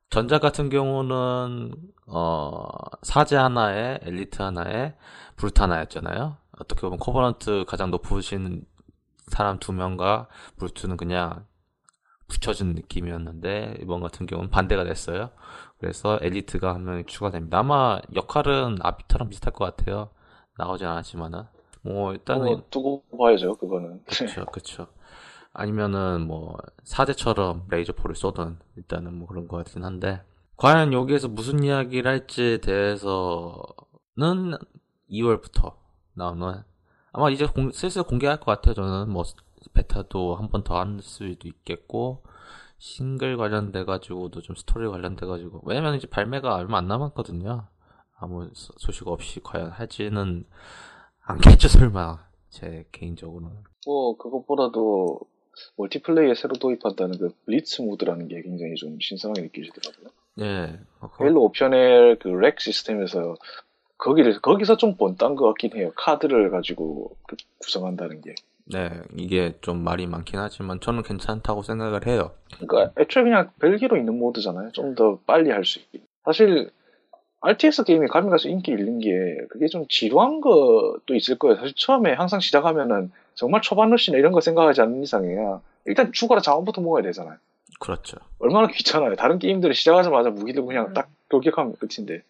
전작 같은 경우는 어 사제 하나에 엘리트 하나에 브루트 하나였잖아요. 어떻게 보면 코버넌트 가장 높으신 사람 두 명과 브루트는 그냥 붙여준 느낌이었는데 이번 같은 경우는 반대가 됐어요. 그래서 엘리트가 한 명이 추가됩니다. 아마 역할은 아비터랑 비슷할 것 같아요. 나오진 않았지만은 뭐 일단은
뭐 두고 봐야죠, 그거는.
그쵸, 그쵸. 아니면은 뭐 사제처럼 레이저포를 쏘든 일단은 뭐 그런 것 같긴 한데 과연 여기에서 무슨 이야기를 할지에 대해서는 2월부터 나오는 아마 이제 공- 슬슬 공개할 것 같아요. 저는 뭐 베타도 한 번 더 할 수도 있겠고 싱글 관련돼 가지고도 좀 스토리 관련돼 가지고 왜냐면 이제 발매가 얼마 안 남았거든요. 아무 소- 소식 없이 과연 할지는 않겠죠 설마 제 개인적으로는.
뭐 그것보다도 멀티플레이에 새로 도입한다는 그 블리츠 모드라는 게 굉장히 좀 신선하게 느껴지더라고요.
네. 어, 그거-
헤일로 옵션의 그 REQ 시스템에서 거기를 거기서 좀 본딴 것 같긴 해요. 카드를 가지고 그 구성한다는 게.
네, 이게 좀 말이 많긴 하지만 저는 괜찮다고 생각을 해요.
그러니까 애초에 그냥 별개로 있는 모드잖아요. 좀 더 빨리 할 수 있게. 사실 RTS 게임이 가면 가서 인기 잃는 게 그게 좀 지루한 것도 있을 거예요. 사실 처음에 항상 시작하면은 정말 초반 러시나 이런 거 생각하지 않는 이상이야. 일단 죽어라 자원부터 먹어야 되잖아요.
그렇죠.
얼마나 귀찮아요. 다른 게임들은 시작하자마자 무기 들고 그냥 딱 돌격하면 끝인데.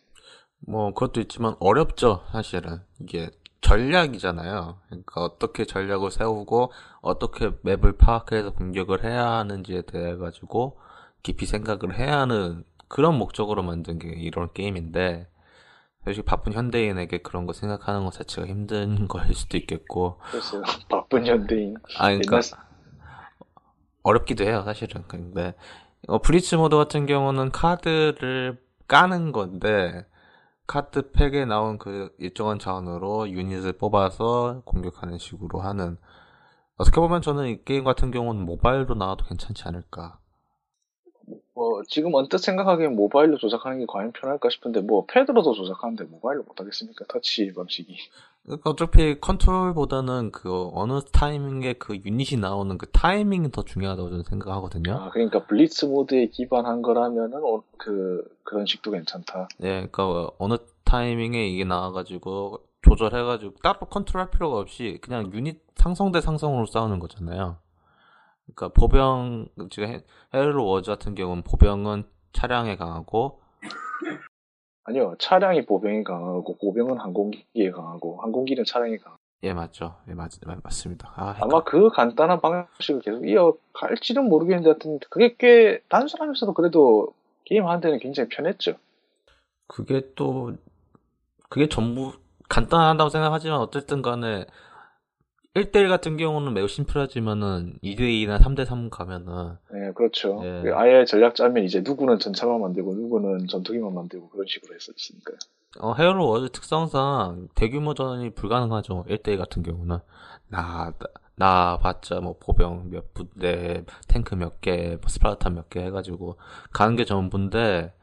뭐 그것도 있지만 어렵죠, 사실은. 이게 전략이잖아요. 그러니까 어떻게 전략을 세우고 어떻게 맵을 파악해서 공격을 해야 하는지에 대해 가지고 깊이 생각을 해야 하는 그런 목적으로 만든 게 이런 게임인데 사실 바쁜 현대인에게 그런 거 생각하는 것 자체가 힘든 거일 수도 있겠고
그래서 바쁜 현대인.
아, 그러니까
옛날
어렵기도 해요, 사실은. 근데 어, 브리츠 모드 같은 경우는 카드를 까는 건데 카드 팩에 나온 그 일정한 자원으로 유닛을 뽑아서 공격하는 식으로 하는 어떻게 보면 저는 이 게임 같은 경우는 모바일로 나와도 괜찮지 않을까.
뭐 지금 언뜻 생각하기엔 모바일로 조작하는 게 과연 편할까 싶은데 뭐 패드로도 조작하는데 모바일로 못 하겠습니까? 터치 방식이.
그러니까 어차피 컨트롤보다는 그 어느 타이밍에 그 유닛이 나오는 그 타이밍이 더 중요하다고 저는 생각하거든요.
아 그러니까 블리츠 모드에 기반한 거라면은 어, 그 그런 식도 괜찮다.
네, 그러니까 어느 타이밍에 이게 나와가지고 조절해가지고 따로 컨트롤할 필요가 없이 그냥 유닛 상성 대 상성으로 싸우는 거잖아요. 그러니까 보병 지금 헤- 헤일로 워즈 같은 경우는 보병은 차량에 강하고
아니요 차량이 보병에 강하고 보병은 항공기에 강하고 항공기는 차량에 강하고
예 맞죠, 예 맞, 맞- 맞습니다. 아,
아마 그 간단한 방식을 계속 이어갈지는 모르겠는데 하여튼 그게 꽤 단순하면서도 그래도 게임 하는 데는 굉장히 편했죠.
그게 또 그게 전부 간단하다고 생각하지만 어쨌든 간에 1대1 같은 경우는 매우 심플하지만은 2대2나 3대3 가면은
네, 그렇죠.
예.
그 아예 전략 짜면 이제 누구는 전차만 만들고 누구는 전투기만 만들고 그런 식으로 했었으니까요.
어, 헤일로 워즈 특성상 대규모 전이 불가능하죠. 1대1 같은 경우는. 나, 나 봤자 뭐 보병 몇 부대, 탱크 몇 개, 뭐 스파르탄 몇 개 해가지고 가는 게 전부인데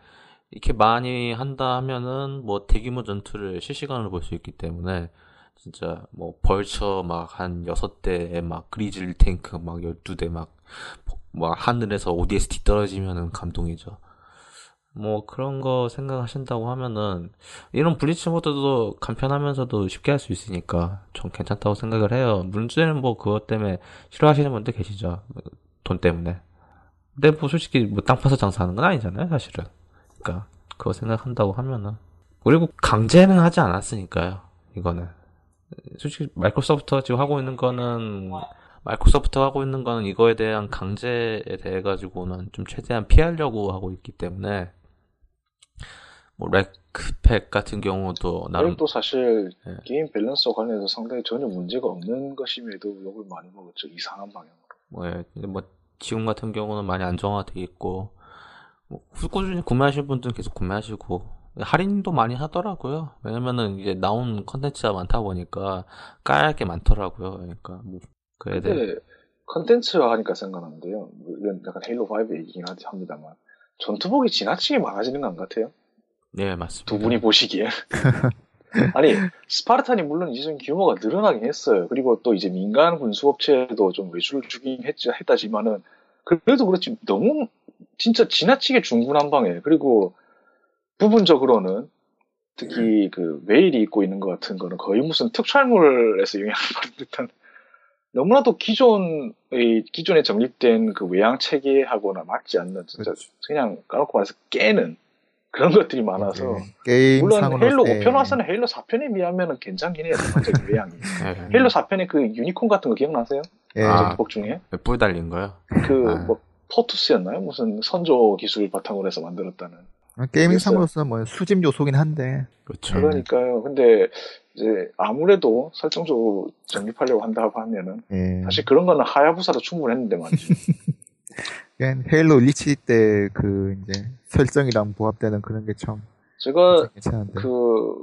이렇게 많이 한다 하면은 뭐 대규모 전투를 실시간으로 볼 수 있기 때문에 진짜 뭐 벌처 막 한 여섯 대에 막 그리즐 탱크 막 열두 대막뭐 하늘에서 ODST 떨어지면은 감동이죠. 뭐 그런 거 생각하신다고 하면은 이런 블리치 모드도 간편하면서도 쉽게 할 수 있으니까 전 괜찮다고 생각을 해요. 문제는 뭐 그것 때문에 싫어하시는 분들 계시죠. 돈 때문에. 근데 뭐 솔직히 뭐 땅 파서 장사하는 건 아니잖아요, 사실은. 그러니까 그거 생각한다고 하면은 그리고 강제는 하지 않았으니까요. 이거는 솔직히 마이크로소프트가 지금 하고 있는 거는 마이크로소프트가 하고 있는 거는 이거에 대한 강제에 대해 가지고는 좀 최대한 피하려고 하고 있기 때문에 뭐 렉팩 같은 경우도 나름
또 사실
예.
게임 밸런스와 관련해서 상당히 전혀 문제가 없는 것임에도 욕을 많이 먹었죠. 이상한 방향으로.
뭐, 예, 근데 뭐 지금 같은 경우는 많이 안정화돼 있고 뭐 꾸준히 구매하실 분들은 계속 구매하시고 할인도 많이 하더라고요. 왜냐면은 이제 나온 컨텐츠가 많다 보니까 까야 할게 많더라고요. 그러니까 뭐 그에 대해
근데 컨텐츠와 하니까 생각나는데요. 뭐 이건 약간 헤일로 5 얘기긴 합니다만 전투복이 지나치게 많아지는 것 같아요.
네 맞습니다.
두 분이 보시기에. 아니 스파르탄이 물론 이제 좀 규모가 늘어나긴 했어요. 그리고 또 이제 민간 군수업체도 좀 외주를 주긴 했지, 했다지만은 그래도 그렇지 너무 진짜 지나치게 중구난방해. 그리고 부분적으로는 특히 그 웨일이 입고 있는 것 같은 거는 거의 무슨 특촬물에서 영향을 받은 듯한 너무나도 기존의 기존에 정립된 그 외양 체계하고나 맞지 않는 진짜
그렇죠.
그냥 까놓고 말해서 깨는 그런 것들이 많아서
네. 게임
물론 헤일로 5편 와서는 헤일로 4편에 비하면 괜찮긴 해요. 전반적인 외양이.
네.
헤일로 4편에 그 유니콘 같은 거 기억나세요?
예.
아.
전투복 중에
뿔 달린 거요?
그
아.
뭐 포투스였나요? 무슨 선조 기술 바탕으로 해서 만들었다는.
gaming 상으로서는 뭐 수집 요소긴 한데
그렇죠.
그러니까요. 근데 이제 아무래도 설정적으로 정립하려고 한다고 하면은
예.
사실 그런 거는 하야부사도 충분했는데 말이죠.
그냥 헤일로 리치 때 그 이제 설정이랑 부합되는 그런 게 참
제가
괜찮은데
그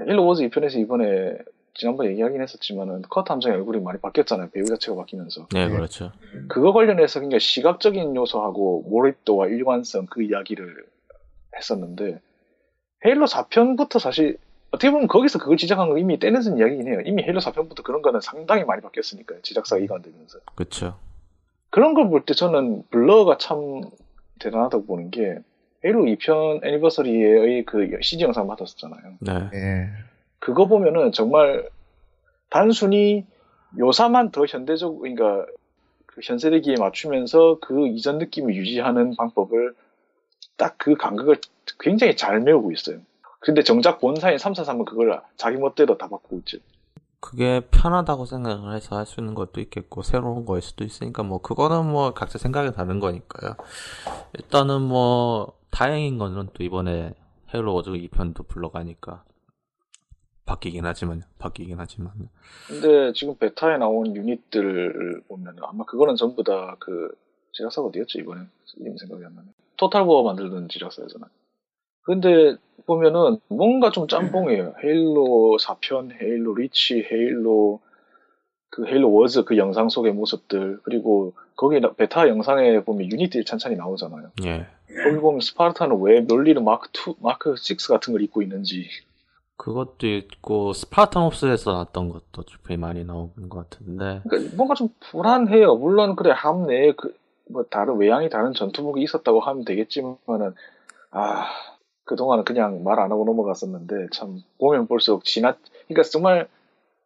헤일로 워즈 2편에서 이번에 지난번 얘기하긴 했었지만은 컷 함정의 얼굴이 많이 바뀌었잖아요. 배우 자체가 바뀌면서.
네,
네.
그렇죠.
그거 관련해서 굉장히 시각적인 요소하고 몰입도와 일관성 그 이야기를 했었는데 헤일로 4편부터 사실 어떻게 보면 거기서 그걸 지적한 건 이미 떼내는 이야기긴 해요. 이미 헤일로 4편부터 그런 거는 상당히 많이 바뀌었으니까요. 제작사가 이관 되면서.
그렇죠.
그런 걸 볼 때 저는 블러가 참 대단하다고 보는 게 헤일로 2편 애니버서리의 그 CG 영상 받았었잖아요.
네.
예.
그거 보면은 정말 단순히 묘사만 더 현대적, 그러니까 그 현세대기에 맞추면서 그 이전 느낌을 유지하는 방법을 딱 그 간극을 굉장히 잘 메우고 있어요. 근데 정작 본사인 343은 그걸 자기 멋대로 다 바꾸고 있죠.
그게 편하다고 생각을 해서 할 수 있는 것도 있겠고 새로운 거일 수도 있으니까 뭐 그거는 뭐 각자 생각이 다른 거니까요. 일단은 뭐 다행인 거는 또 이번에 헤일로 워즈 2편도 불러가니까 바뀌긴 하지만 바뀌긴 하지만
근데 지금 베타에 나온 유닛들을 보면 아마 그거는 전부 다 그 제작사가 어디였죠 이번에 이름 생각이 안 나네. 토탈워 만들던 제작사잖아요. 근데 보면은 뭔가 좀 짬뽕해요. 헤일로 4편, 헤일로 리치, 헤일로 그 헤일로 워즈 그 영상 속의 모습들 그리고 거기 나- 베타 영상에 보면 유닛들이 찬찬히 나오잖아요.
예
거기 보면 스파르타는 왜 멸리는 마크 2, 마크 6 같은 걸 입고 있는지
그것도 있고 스파르탄 옵스에서 나왔던 것도 주변에 많이 나오는 것 같은데
그러니까 뭔가 좀 불안해요. 물론 그래 함 내에 그 뭐 다른 외양이 다른 전투복이 있었다고 하면 되겠지만은 아 그동안은 그냥 말 안 하고 넘어갔었는데 참 보면 볼수록 지나 그러니까 정말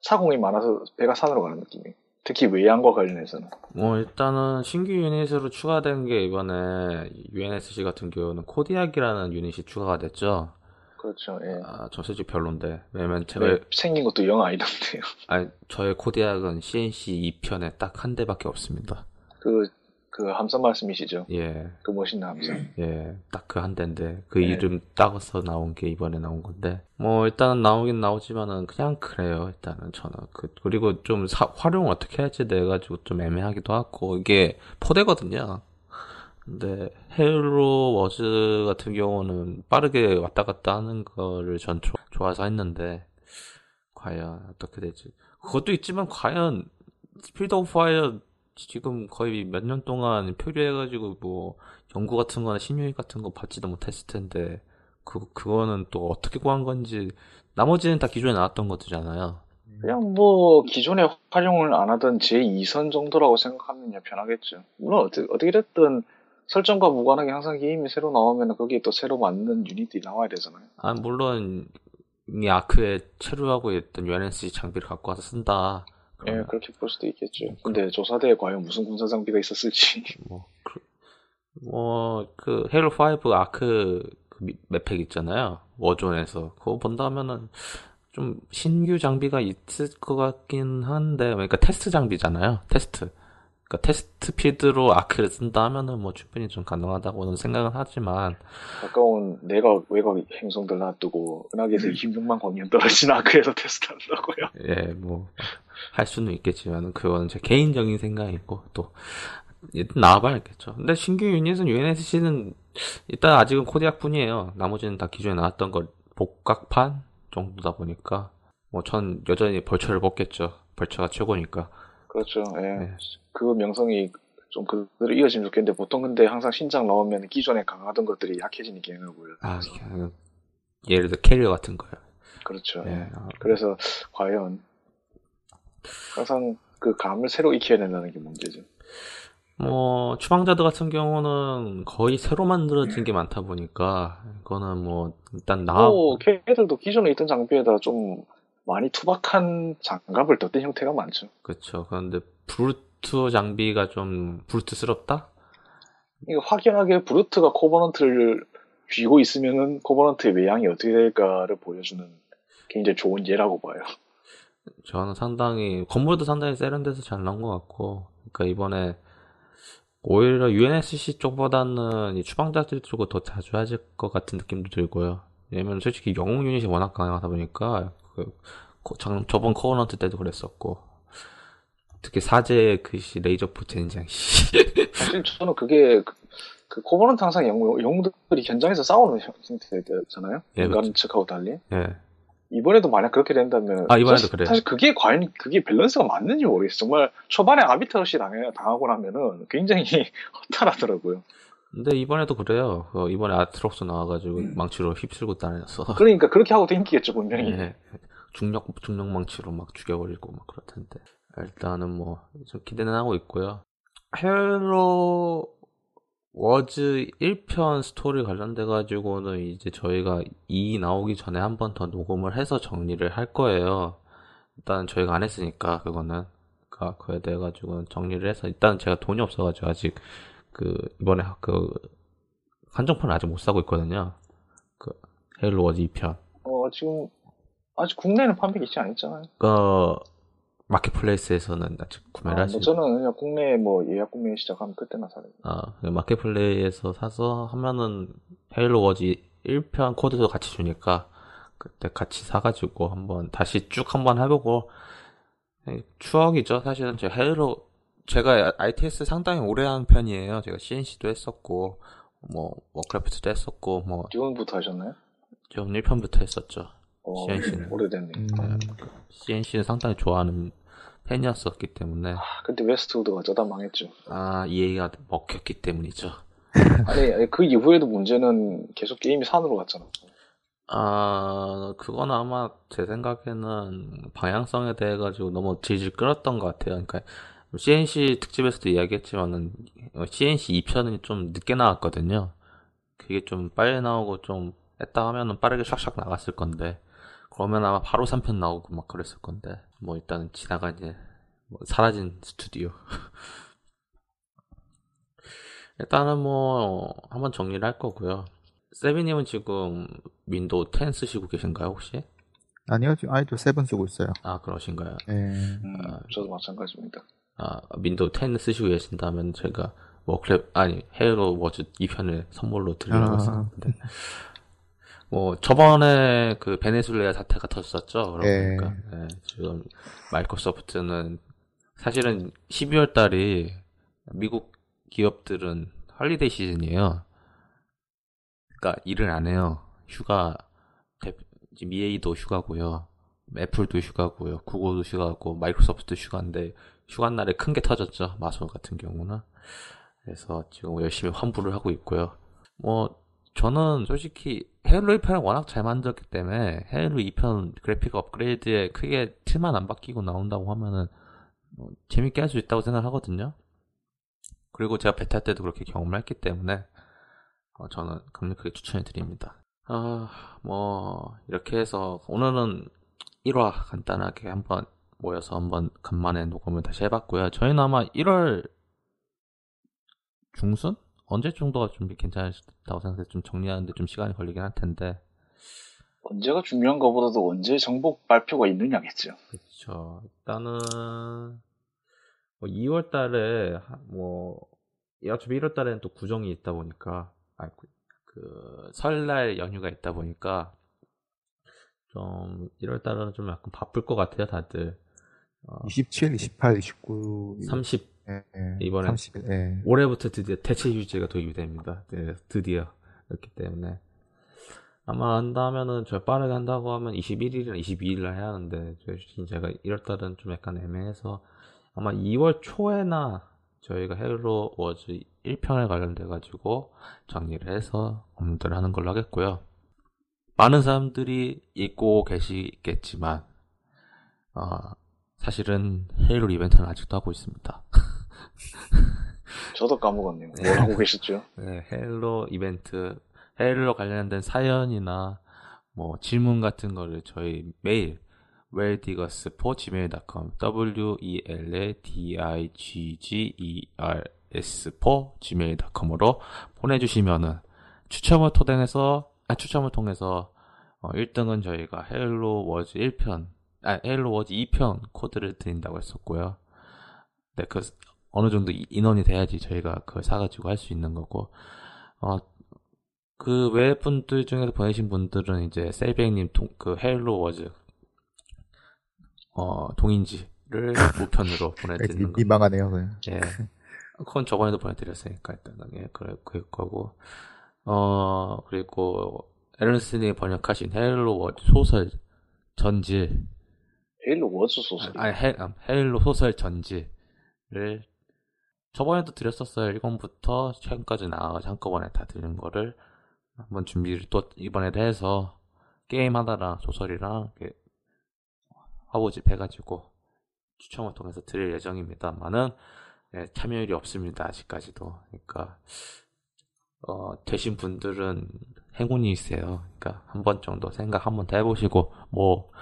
사공이 많아서 배가 산으로 가는 느낌이. 특히 외양과 관련해서는.
뭐 일단은 신규 유닛으로 추가된 게 이번에 UNSC 같은 경우는 코디악이라는 유닛이 추가가 됐죠.
그렇죠. 예.
아, 저 솔직히 별론데 왜냐면 제가
네, 생긴 것도 영 아니던데요.
아니, 저의 코디악은 CNC 2편에 딱 한 대밖에 없습니다.
그, 그 함선 말씀이시죠.
예,
그 멋있는 함선.
예, 딱 그 한 대인데 그
네.
이름 따서 나온 게 이번에 나온 건데 뭐 일단은 나오긴 나오지만은 그냥 그래요. 일단은 저는 그 그리고 좀 사- 활용을 어떻게 할지 돼 가지고 좀 애매하기도 하고 이게 포대거든요. 근데 헤일로 워즈 같은 경우는 빠르게 왔다 갔다 하는 거를 전 조, 좋아서 했는데 과연 어떻게 될지 그것도 있지만 과연 스피릿 오브 파이어 지금 거의 몇 년 동안 표류해가지고 뭐 연구 같은 거나 신유닛 같은 거 받지도 못했을 텐데 그 그거는 또 어떻게 구한 건지 나머지는 다 기존에 나왔던 것들이잖아요.
그냥 뭐 기존에 활용을 안 하던 제2선 정도라고 생각하면 편하겠죠. 물론 어떻게, 어떻게 됐든 설정과 무관하게 항상 게임이 새로 나오면 거기에 또 새로 맞는 유닛들이 나와야 되잖아요.
아 물론 이 아크에 체류하고 있던 UNSC 장비를 갖고 와서 쓴다.
예,
그러면
그렇게 볼 수도 있겠죠. 근데 조사대에 과연 무슨 군사 장비가 있었을지.
뭐, 그, 뭐, 그, 헤일로 5 아크 그 미- 맵팩 있잖아요. 워존에서. 그거 본다면은, 좀, 신규 장비가 있을 것 같긴 한데, 그러니까 테스트 장비잖아요. 테스트. 그러니까 테스트 피드로 아크를 쓴다 하면은 뭐 충분히 좀 가능하다고는 생각은 하지만,
가까운 내가 외곽 행성들 놔두고 은하계에서 26만 광년 떨어진 아크에서 테스트한다고요.
예, 뭐, 할 수는 있겠지만, 그거는 제 개인적인 생각이고, 또, 일단 나와봐야겠죠. 근데 신규 유닛은 UNSC는 일단 아직은 코디악 뿐이에요. 나머지는 다 기존에 나왔던 거 복각판 정도다 보니까, 뭐, 전 여전히 벌처를 뽑겠죠. 벌처가 최고니까.
그렇죠. 예.
네.
그 명성이 좀 그대로 이어지면 좋겠는데 보통 근데 항상 신작 나오면 기존에 강하던 것들이 약해지는 경향을 보여요.
아, 예를 들어 캐리어 같은 거요.
그렇죠.
예.
예.
아,
그래서 과연 항상 그 감을 새로 익혀야 된다는 게 문제죠.
뭐, 추방자들 같은 경우는 거의 새로 만들어진 게 많다 보니까, 이거는 뭐, 일단 나,
또 걔들도 기존에 있던 장비에다 좀 많이 투박한 장갑을 덧댄 형태가 많죠.
그렇죠. 그런데 브루트 장비가 좀 브루트스럽다?
이게 확연하게 브루트가 코버넌트를 쥐고 있으면은 코버넌트의 외양이 어떻게 될까를 보여주는 굉장히 좋은 예라고 봐요.
저는 상당히 건물도 상당히 세련돼서 잘 나온 것 같고, 그러니까 이번에 오히려 UNSC 쪽보다는 이 추방자들 쪽을 더 자주 하실 것 같은 느낌도 들고요. 왜냐면 솔직히 영웅 유닛이 워낙 강하다 보니까 그 장- 저번 코어넌트 때도 그랬었고, 특히 사제 그시 레이저 포텐장 씨.
사실 저는 그게 그, 그 코버넌트 항상 영웅, 영웅들이 현장에서 싸우는 형태잖아요.
예,
인간
그렇죠.
측하고 달리.
예.
이번에도 만약 그렇게 된다면
아, 이번에도
사실,
그래요.
사실 그게 과연 그게 밸런스가 맞는지 모르겠어요. 정말 초반에 아비터시 당해, 당하고 나면은 굉장히 허탈하더라고요.
근데 이번에도 그래요. 그 이번에 아트록스 나와가지고 망치로 휩쓸고 다녔어.
그러니까 그렇게 하고 댕기겠죠 분명히.
예. 중력, 중력 망치로 막 죽여버리고 막 그럴 텐데. 일단은 뭐, 좀 기대는 하고 있고요. 헤일로 워즈 1편 스토리 관련돼 가지고는 이제 저희가 2 나오기 전에 한 번 더 녹음을 해서 정리를 할 거예요. 일단 저희가 안 했으니까, 그거는. 그, 그에 대해 가지고는 정리를 해서, 일단 제가 돈이 없어 가지고 아직 그, 이번에 그, 한정판을 아직 못 사고 있거든요. 그, 헤일로 워즈 2편.
어 지금 아직 국내에는 판매가 있지 않았잖아요.
그 마켓플레이스에서는 아직 구매를
아,
할수
뭐 저는 그냥 국내 뭐 예약 구매 시작하면 그때나 사요.
아, 그 마켓플레이에서 사서 하면은 헤일로 워즈 1편 코드도 같이 주니까 그때 같이 사가지고 한번 다시 쭉 한번 해보고 예, 추억이죠. 사실은 제 헤일로 제가 RTS 상당히 오래 한 편이에요. 제가 CNC도 했었고 뭐 워크래프트도 했었고 뭐
듄부터 하셨나요?
좀 1편부터 했었죠.
어,
CNC는.
오래됐네.
음,
CNC는 상당히 좋아하는 팬이었었기 때문에
아, 근데 웨스트우드가 어쩌다 망했죠.
아 EA에 먹혔기 때문이죠.
아니, 아니, 그 이후에도 문제는 계속 게임이 산으로 갔잖아.
아, 그건 아마 제 생각에는 방향성에 대해 가지고 너무 질질 끌었던 것 같아요. 그러니까 CNC 특집에서도 이야기했지만은 CNC 2편이 좀 늦게 나왔거든요. 그게 좀 빨리 나오고 좀 했다 하면은 빠르게 샥샥 나갔을 건데 그러면 아마 바로 3편 나오고 막 그랬을 건데 뭐 일단은 지나간 이제 뭐 사라진 스튜디오. 일단은 뭐 한번 정리를 할 거고요. 세비님은 지금 윈도우 10 쓰시고 계신가요 혹시?
아니요, 지금 윈도우 세븐 쓰고 있어요.
아 그러신가요?
예.
음,
아.
저도 마찬가지입니다.
아 윈도우 10 쓰시고 계신다면 제가 워크랩 아니 헤일로 워즈 2편을 선물로 드리려고
아.
했었는데 뭐 저번에 그 베네수엘라 사태가 터졌었죠. 그러고
예.
예, 지금 마이크로소프트는 사실은 12월 달이 미국 기업들은 holiday 시즌이에요. 그러니까 일을 안 해요. 휴가 EA도 휴가고요. 애플도 휴가고요. 구글도 휴가고 마이크로소프트도 휴가인데 휴가 날에 큰 게 터졌죠. 마소 같은 경우는. 그래서 지금 열심히 환불을 하고 있고요. 뭐 저는 솔직히 헤일로 1편을 워낙 잘 만들었기 때문에 헤일로 2편 그래픽 업그레이드에 크게 틀만 안 바뀌고 나온다고 하면은 뭐 재밌게 할 수 있다고 생각하거든요. 그리고 제가 베타 때도 그렇게 경험을 했기 때문에 어, 저는 강력하게 추천해 드립니다. 아, 뭐 이렇게 해서 오늘은 1화 간단하게 한번 모여서 한번 간만에 녹음을 다시 해봤고요. 저희는 아마 1월 중순? 언제 정도가 좀 괜찮다고 생각해서 좀 정리하는데 좀 시간이 걸리긴 할 텐데.
언제가 중요한 것보다도 언제 정복 발표가 있느냐겠죠.
그렇죠. 일단은 뭐 2월 달에 뭐 어차피 1월 달에는 또 구정이 있다 보니까 아, 그, 그 설날 연휴가 있다 보니까 좀 1월 달은 좀 약간 바쁠 것 같아요, 다들.
어, 27, 28, 29,
30
예, 예.
이번에
30일. 예.
올해부터 드디어 대체 휴지가 도입이 됩니다. 네, 드디어 그렇기 때문에 아마 한다면은 저 빠르게 한다고 하면 21일이나 22일날 해야 하는데 제가 1월 달은 좀 약간 애매해서 아마 2월 초에나 저희가 헤일로 워즈 1편에 관련돼 가지고 정리를 해서 업로드를 하는 걸로 하겠고요. 많은 사람들이 잊고 계시겠지만 어, 사실은 헤일로 이벤트는 아직도 하고 있습니다.
저도 까먹었네요. 뭘 하고 계셨죠?
네, Halo 이벤트, Halo 관련된 사연이나 뭐 질문 같은 거를 저희 메일 welldiggers.gmail.com w e l l d i g g e r s gmail.com으로 보내주시면은 추첨을 통해서 아, 추첨을 통해서 어, 1등은 저희가 Halo Wars 1편, 아, Halo Wars 2편 코드를 드린다고 했었고요. 네, 그 어느 정도 인원이 돼야지 저희가 그걸 사가지고 할 수 있는 거고, 어, 그 외 분들 중에서 보내신 분들은 이제 셀뱅님 그 Halo Wars 어 동인지를 우편으로 보내드리는
거. 민망하네요. 네.
예. 그건 저번에도 보내드렸으니까 일단은 예, 그럴 거고. 어 그리고 에런슨이 번역하신 Halo Wars 소설 전질.
Halo Wars 소설.
아니 헤, Halo 소설 전질을 저번에도 드렸었어요. 1권부터 최근까지 나와서 한꺼번에 다 드리는 거를 한번 준비를 또 이번에도 해서 게임 하나랑 소설이랑 화보집 해가지고 추첨을 통해서 드릴 예정입니다만은 네, 참여율이 없습니다 아직까지도 그러니까 어, 되신 분들은 행운이 있어요 그러니까 한 번 정도 생각 한 번 더 해보시고 뭐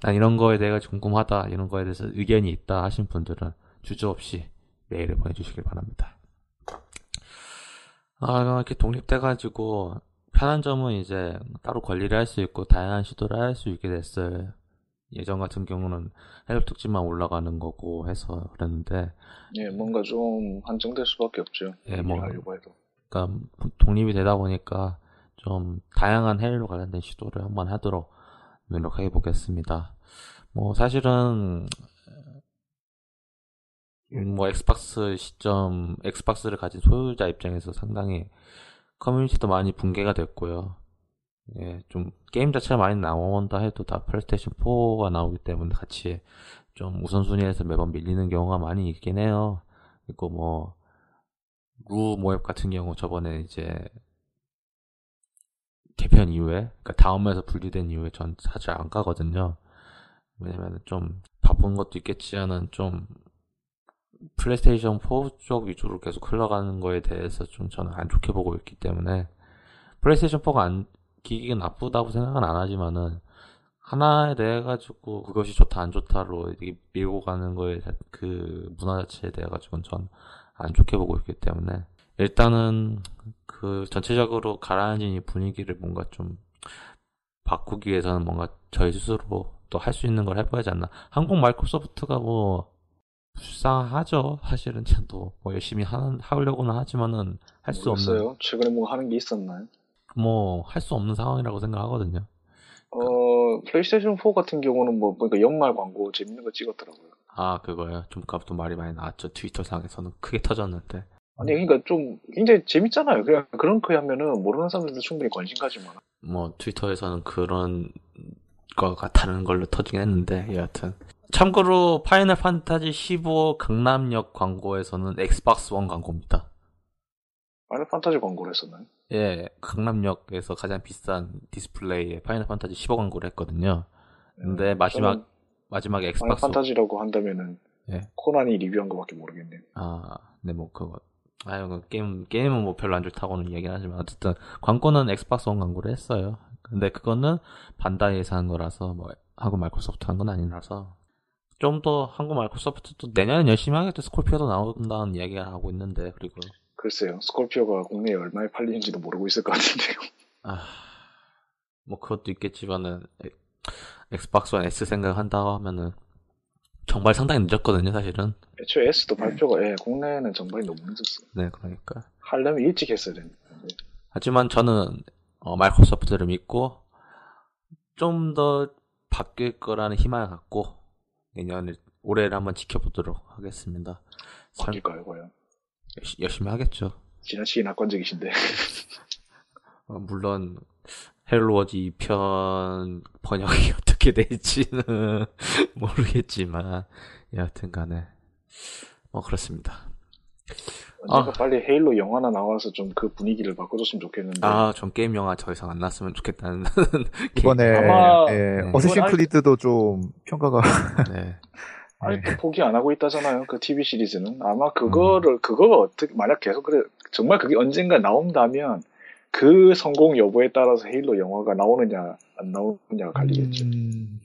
난 이런 거에 대해 궁금하다 이런 거에 대해서 의견이 있다 하신 분들은 주저 없이 메일을 보내주시길 바랍니다. 아, 이렇게 독립돼가지고 편한 점은 이제 따로 관리를 할 수 있고 다양한 시도를 할 수 있게 됐어요. 예전 같은 경우는 해적 특집만 올라가는 거고 해서 그랬는데
예, 뭔가 좀 한정될 수밖에 없죠.
예, 뭐 하려고 해도. 그러니까 독립이 되다 보니까 좀 다양한 Halo 관련된 시도를 한번 하도록 노력해 보겠습니다. 뭐 사실은 뭐 Xbox 시점 Xbox를 가진 소유자 입장에서 상당히 커뮤니티도 많이 붕괴가 됐고요. 예, 좀 게임 자체가 많이 나온다 해도 다 플레이스테이션 4가 나오기 때문에 같이 좀 우선순위에서 매번 밀리는 경우가 많이 있긴 해요. 그리고 뭐, 루리웹 같은 경우 저번에 이제 개편 이후에, 그러니까 다음에서 분리된 이후에 전 사실 안 가거든요. 왜냐면 좀 바쁜 것도 있겠지만은 좀 플레이스테이션 4 쪽 위주로 계속 흘러가는 거에 대해서 좀 저는 안 좋게 보고 있기 때문에 플레이스테이션 4가 안, 기기가 나쁘다고 생각은 안 하지만은 하나에 대해 가지고 그것이 좋다 안 좋다로 밀고 가는 거에 그 문화 자체에 대해 가지고는 전 안 좋게 보고 있기 때문에 일단은 그 전체적으로 가라앉은 이 분위기를 뭔가 좀 바꾸기 위해서는 뭔가 저희 스스로 또 할 수 있는 걸 해봐야지 않나. 한국 마이크로소프트가 뭐 불쌍하죠. 사실은 저도 뭐 열심히 하는 하려고는 하지만은 할 수 없는.
최근에 뭐 하는 게 있었나요?
뭐 할 수 없는 상황이라고 생각하거든요.
어 플레이스테이션 4 같은 경우는 뭐 보니까 연말 광고 재밌는 거 찍었더라고요.
아 그거요. 좀 갑도 말이 많이 나왔죠. 트위터 상에서는 크게 터졌는데.
아니 그러니까 좀 굉장히 재밌잖아요. 그냥 그런 거 하면은 모르는 사람들도 충분히 관심 가지만.
뭐 트위터에서는 그런 거가 다른 걸로 터지긴 했는데 여하튼 참고로 Final Fantasy 15 강남역 광고에서는 Xbox One 광고입니다.
Final Fantasy 광고를 했었나요?
예, 강남역에서 가장 비싼 디스플레이에 Final Fantasy 15 광고를 했거든요. 근데 마지막
저는
마지막에
Final Xbox Fantasy라고 한다면은
예.
코난이 리뷰한 거밖에 모르겠네요.
아, 네, 뭐, 그거. 아유, 그 게임, 게임은 뭐 별로 안 좋다고는 이야기는 하지만, 어쨌든, 광고는 Xbox One 광고를 했어요. 근데 그거는 반다이에서 한 거라서, 뭐, 한국 마이크로소프트 한 건 아니라서, 좀 더 한국 Microsoft도 내년엔 열심히 하겠죠. Scorpio도 나온다는 이야기를 하고 있는데, 그리고,
글쎄요, Scorpio가 국내에 얼마에 팔리는지도 모르고 있을 것 같은데요.
아, 뭐, 그것도 있겠지만은, 엑- Xbox One S 생각한다고 하면은, 정말 상당히 늦었거든요, 사실은.
애초에 S도 발표가 예, 국내에는 정말 너무 늦었어요.
네, 그러니까.
하려면 일찍 했어야 되는데.
하지만 저는 어, Microsoft를 믿고 좀 더 바뀔 거라는 희망을 갖고 내년에 올해를 한번 지켜보도록 하겠습니다. 설-
바뀔까요, 과연?
열시- 열심히 하겠죠.
지나치게 낙관적이신데.
어, 물론 Halo Wars 2편 번역이 어떻게 될지는 모르겠지만 여하튼 간에 뭐 그렇습니다.
언젠가
아.
빨리 Halo 영화나 나와서 좀 그 분위기를 바꿔줬으면 좋겠는데.
아, 전 게임 영화 더 이상 안 났으면 좋겠다는
이번에
아마
예,
네.
Assassin's Creed도 좀 평가가
네.
아니,
네.
포기 안 하고 있다잖아요. 그 TV 시리즈는. 아마 그거를, 그거가 어떻게, 만약 계속 그래, 정말 그게 언젠가 나온다면 그 성공 여부에 따라서 헤일로 영화가 나오느냐, 안 나오느냐가 갈리겠죠.
음,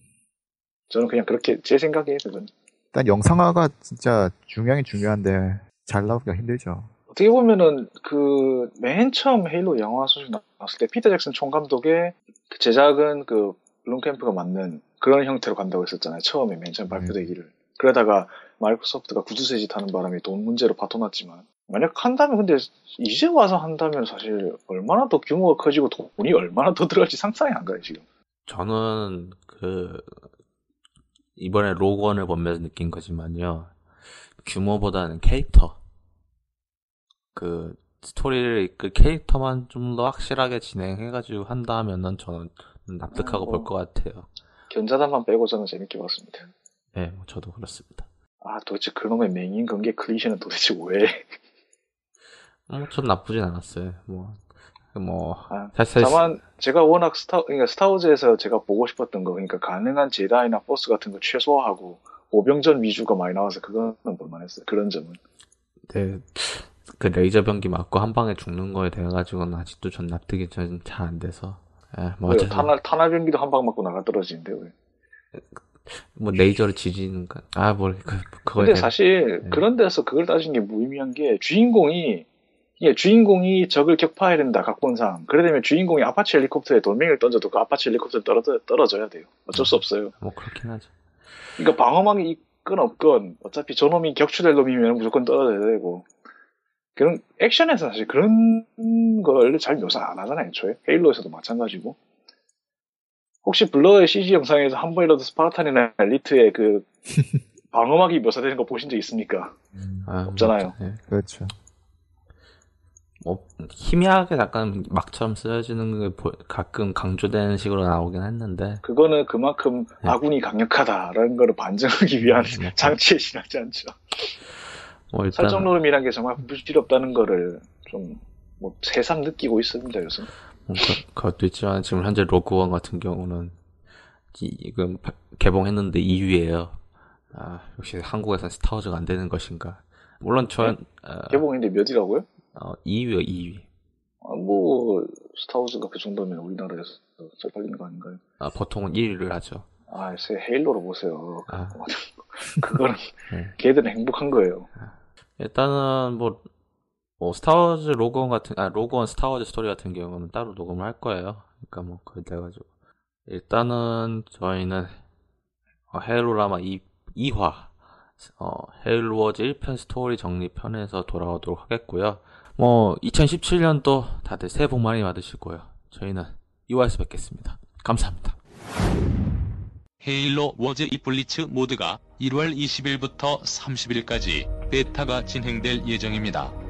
저는 그냥 그렇게, 제 생각이에요, 그건.
일단 영상화가 진짜 중요하긴 중요한데 잘 나오기가 힘들죠.
어떻게 보면은 그 맨 처음 헤일로 영화 소식 나왔을 때 피터 잭슨 총감독의 그 제작은 그 롱캠프가 맞는 그런 형태로 간다고 했었잖아요. 처음에 맨 처음 발표되기를. 그러다가 마이크로소프트가 구두쇠짓 하는 바람에 돈 문제로 바토났지만 만약 한다면 근데 이제 와서 한다면 사실 얼마나 더 규모가 커지고 돈이 얼마나 더 들어갈지 상상이 안 가요 지금.
저는 그 이번에 로건을 보면서 느낀 거지만요. 규모보다는 캐릭터. 그 스토리를 이끌 캐릭터만 좀 더 확실하게 진행해가지고 한다면은 저는 납득하고
아, 뭐.
볼것 같아요.
견자단만 빼고 저는 재밌게 봤습니다.
네, 뭐 저도 그렇습니다.
아 도대체 그놈의 맹인 관계 클리셰는 도대체 왜?
뭐, 전 나쁘진 않았어요. 뭐, 뭐,
아,
사실,
다만 제가 워낙 스타 그러니까 Star Wars에서 제가 보고 싶었던 거 그러니까 가능한 제다이나 보스 같은 거 최소화하고 보병전 위주가 많이 나와서 그거는 볼만했어요. 그런 점은.
네, 그 레이저 병기 맞고 한 방에 죽는 거에 대해 가지고는 아직도 전 납득이 잘 안 돼서. 예, 뭐? 어쨌든,
탄알 탄알병기도 한 방 맞고 나가 떨어지는데 왜?
뭐, 레이저를 지지는 거, 아, 뭘, 그, 그거에
근데. 사실
네.
그런 데서 그걸 따진 게 무의미한 게 주인공이 예, 주인공이 적을 격파해야 된다 각본상. 그래 되면 주인공이 아파치 헬리콥터에 돌멩이를 던져도 그 아파치 헬리콥터에 떨어져, 떨어져야 돼요. 어쩔 수 없어요.
뭐, 그렇긴 하죠.
그러니까 방어막이 있건 없건 어차피 저놈이 격추될 놈이면 무조건 떨어져야 되고 그런 액션에서 사실 그런 걸 잘 묘사 안 하잖아요 애초에 헤일로에서도 마찬가지고 혹시 블러의 CG 영상에서 한 번이라도 스파르탄이나 엘리트의 그 방어막이 묘사되는 거 보신 적 있습니까?
아,
없잖아요.
뭐, 예.
그렇죠.
뭐, 희미하게 약간 막처럼 쓰여지는 게 보- 가끔 강조되는 식으로 나오긴 했는데,
그거는 그만큼
네.
아군이 강력하다라는 걸 반증하기 위한
네.
장치에 지나지 않죠.
뭐, 일단,
설정 노름이란 게 정말 부질없다는 거를 좀 뭐 새삼 느끼고 있습니다 요즘.
뭐 그, 그것도 있지만, 지금 현재 로그원 같은 경우는, 이- 지금 파- 개봉했는데 2위에요. 아, 역시 한국에선 스타워즈가 안 되는 것인가. 물론 전, 어,
개봉인데 몇이라고요?
어, 2위요, 2위.
아, 뭐 스타워즈가 그 정도면 우리나라에서 잘 팔리는 거 아닌가요?
아, 보통은 1위를 하죠.
아, 새 헤일로로 보세요.
아.
그거는
네.
걔들은 행복한 거예요.
일단은 뭐, 뭐 Star Wars Rogue One 같은 아 Rogue One Star Wars Story 같은 경우는 따로 녹음을 할 거예요. 그러니까 뭐 그래 가지고 일단은 저희는 어, 헤일로라마 2, 2화 어, Halo Wars 1편 스토리 정리편에서 돌아오도록 하겠고요. 뭐 2017년도 다들 새해 복 많이 받으시고요. 저희는 2화에서 뵙겠습니다. 감사합니다.
헤일로 워즈 이블리츠 모드가 1월 20일부터 30일까지 베타가 진행될 예정입니다.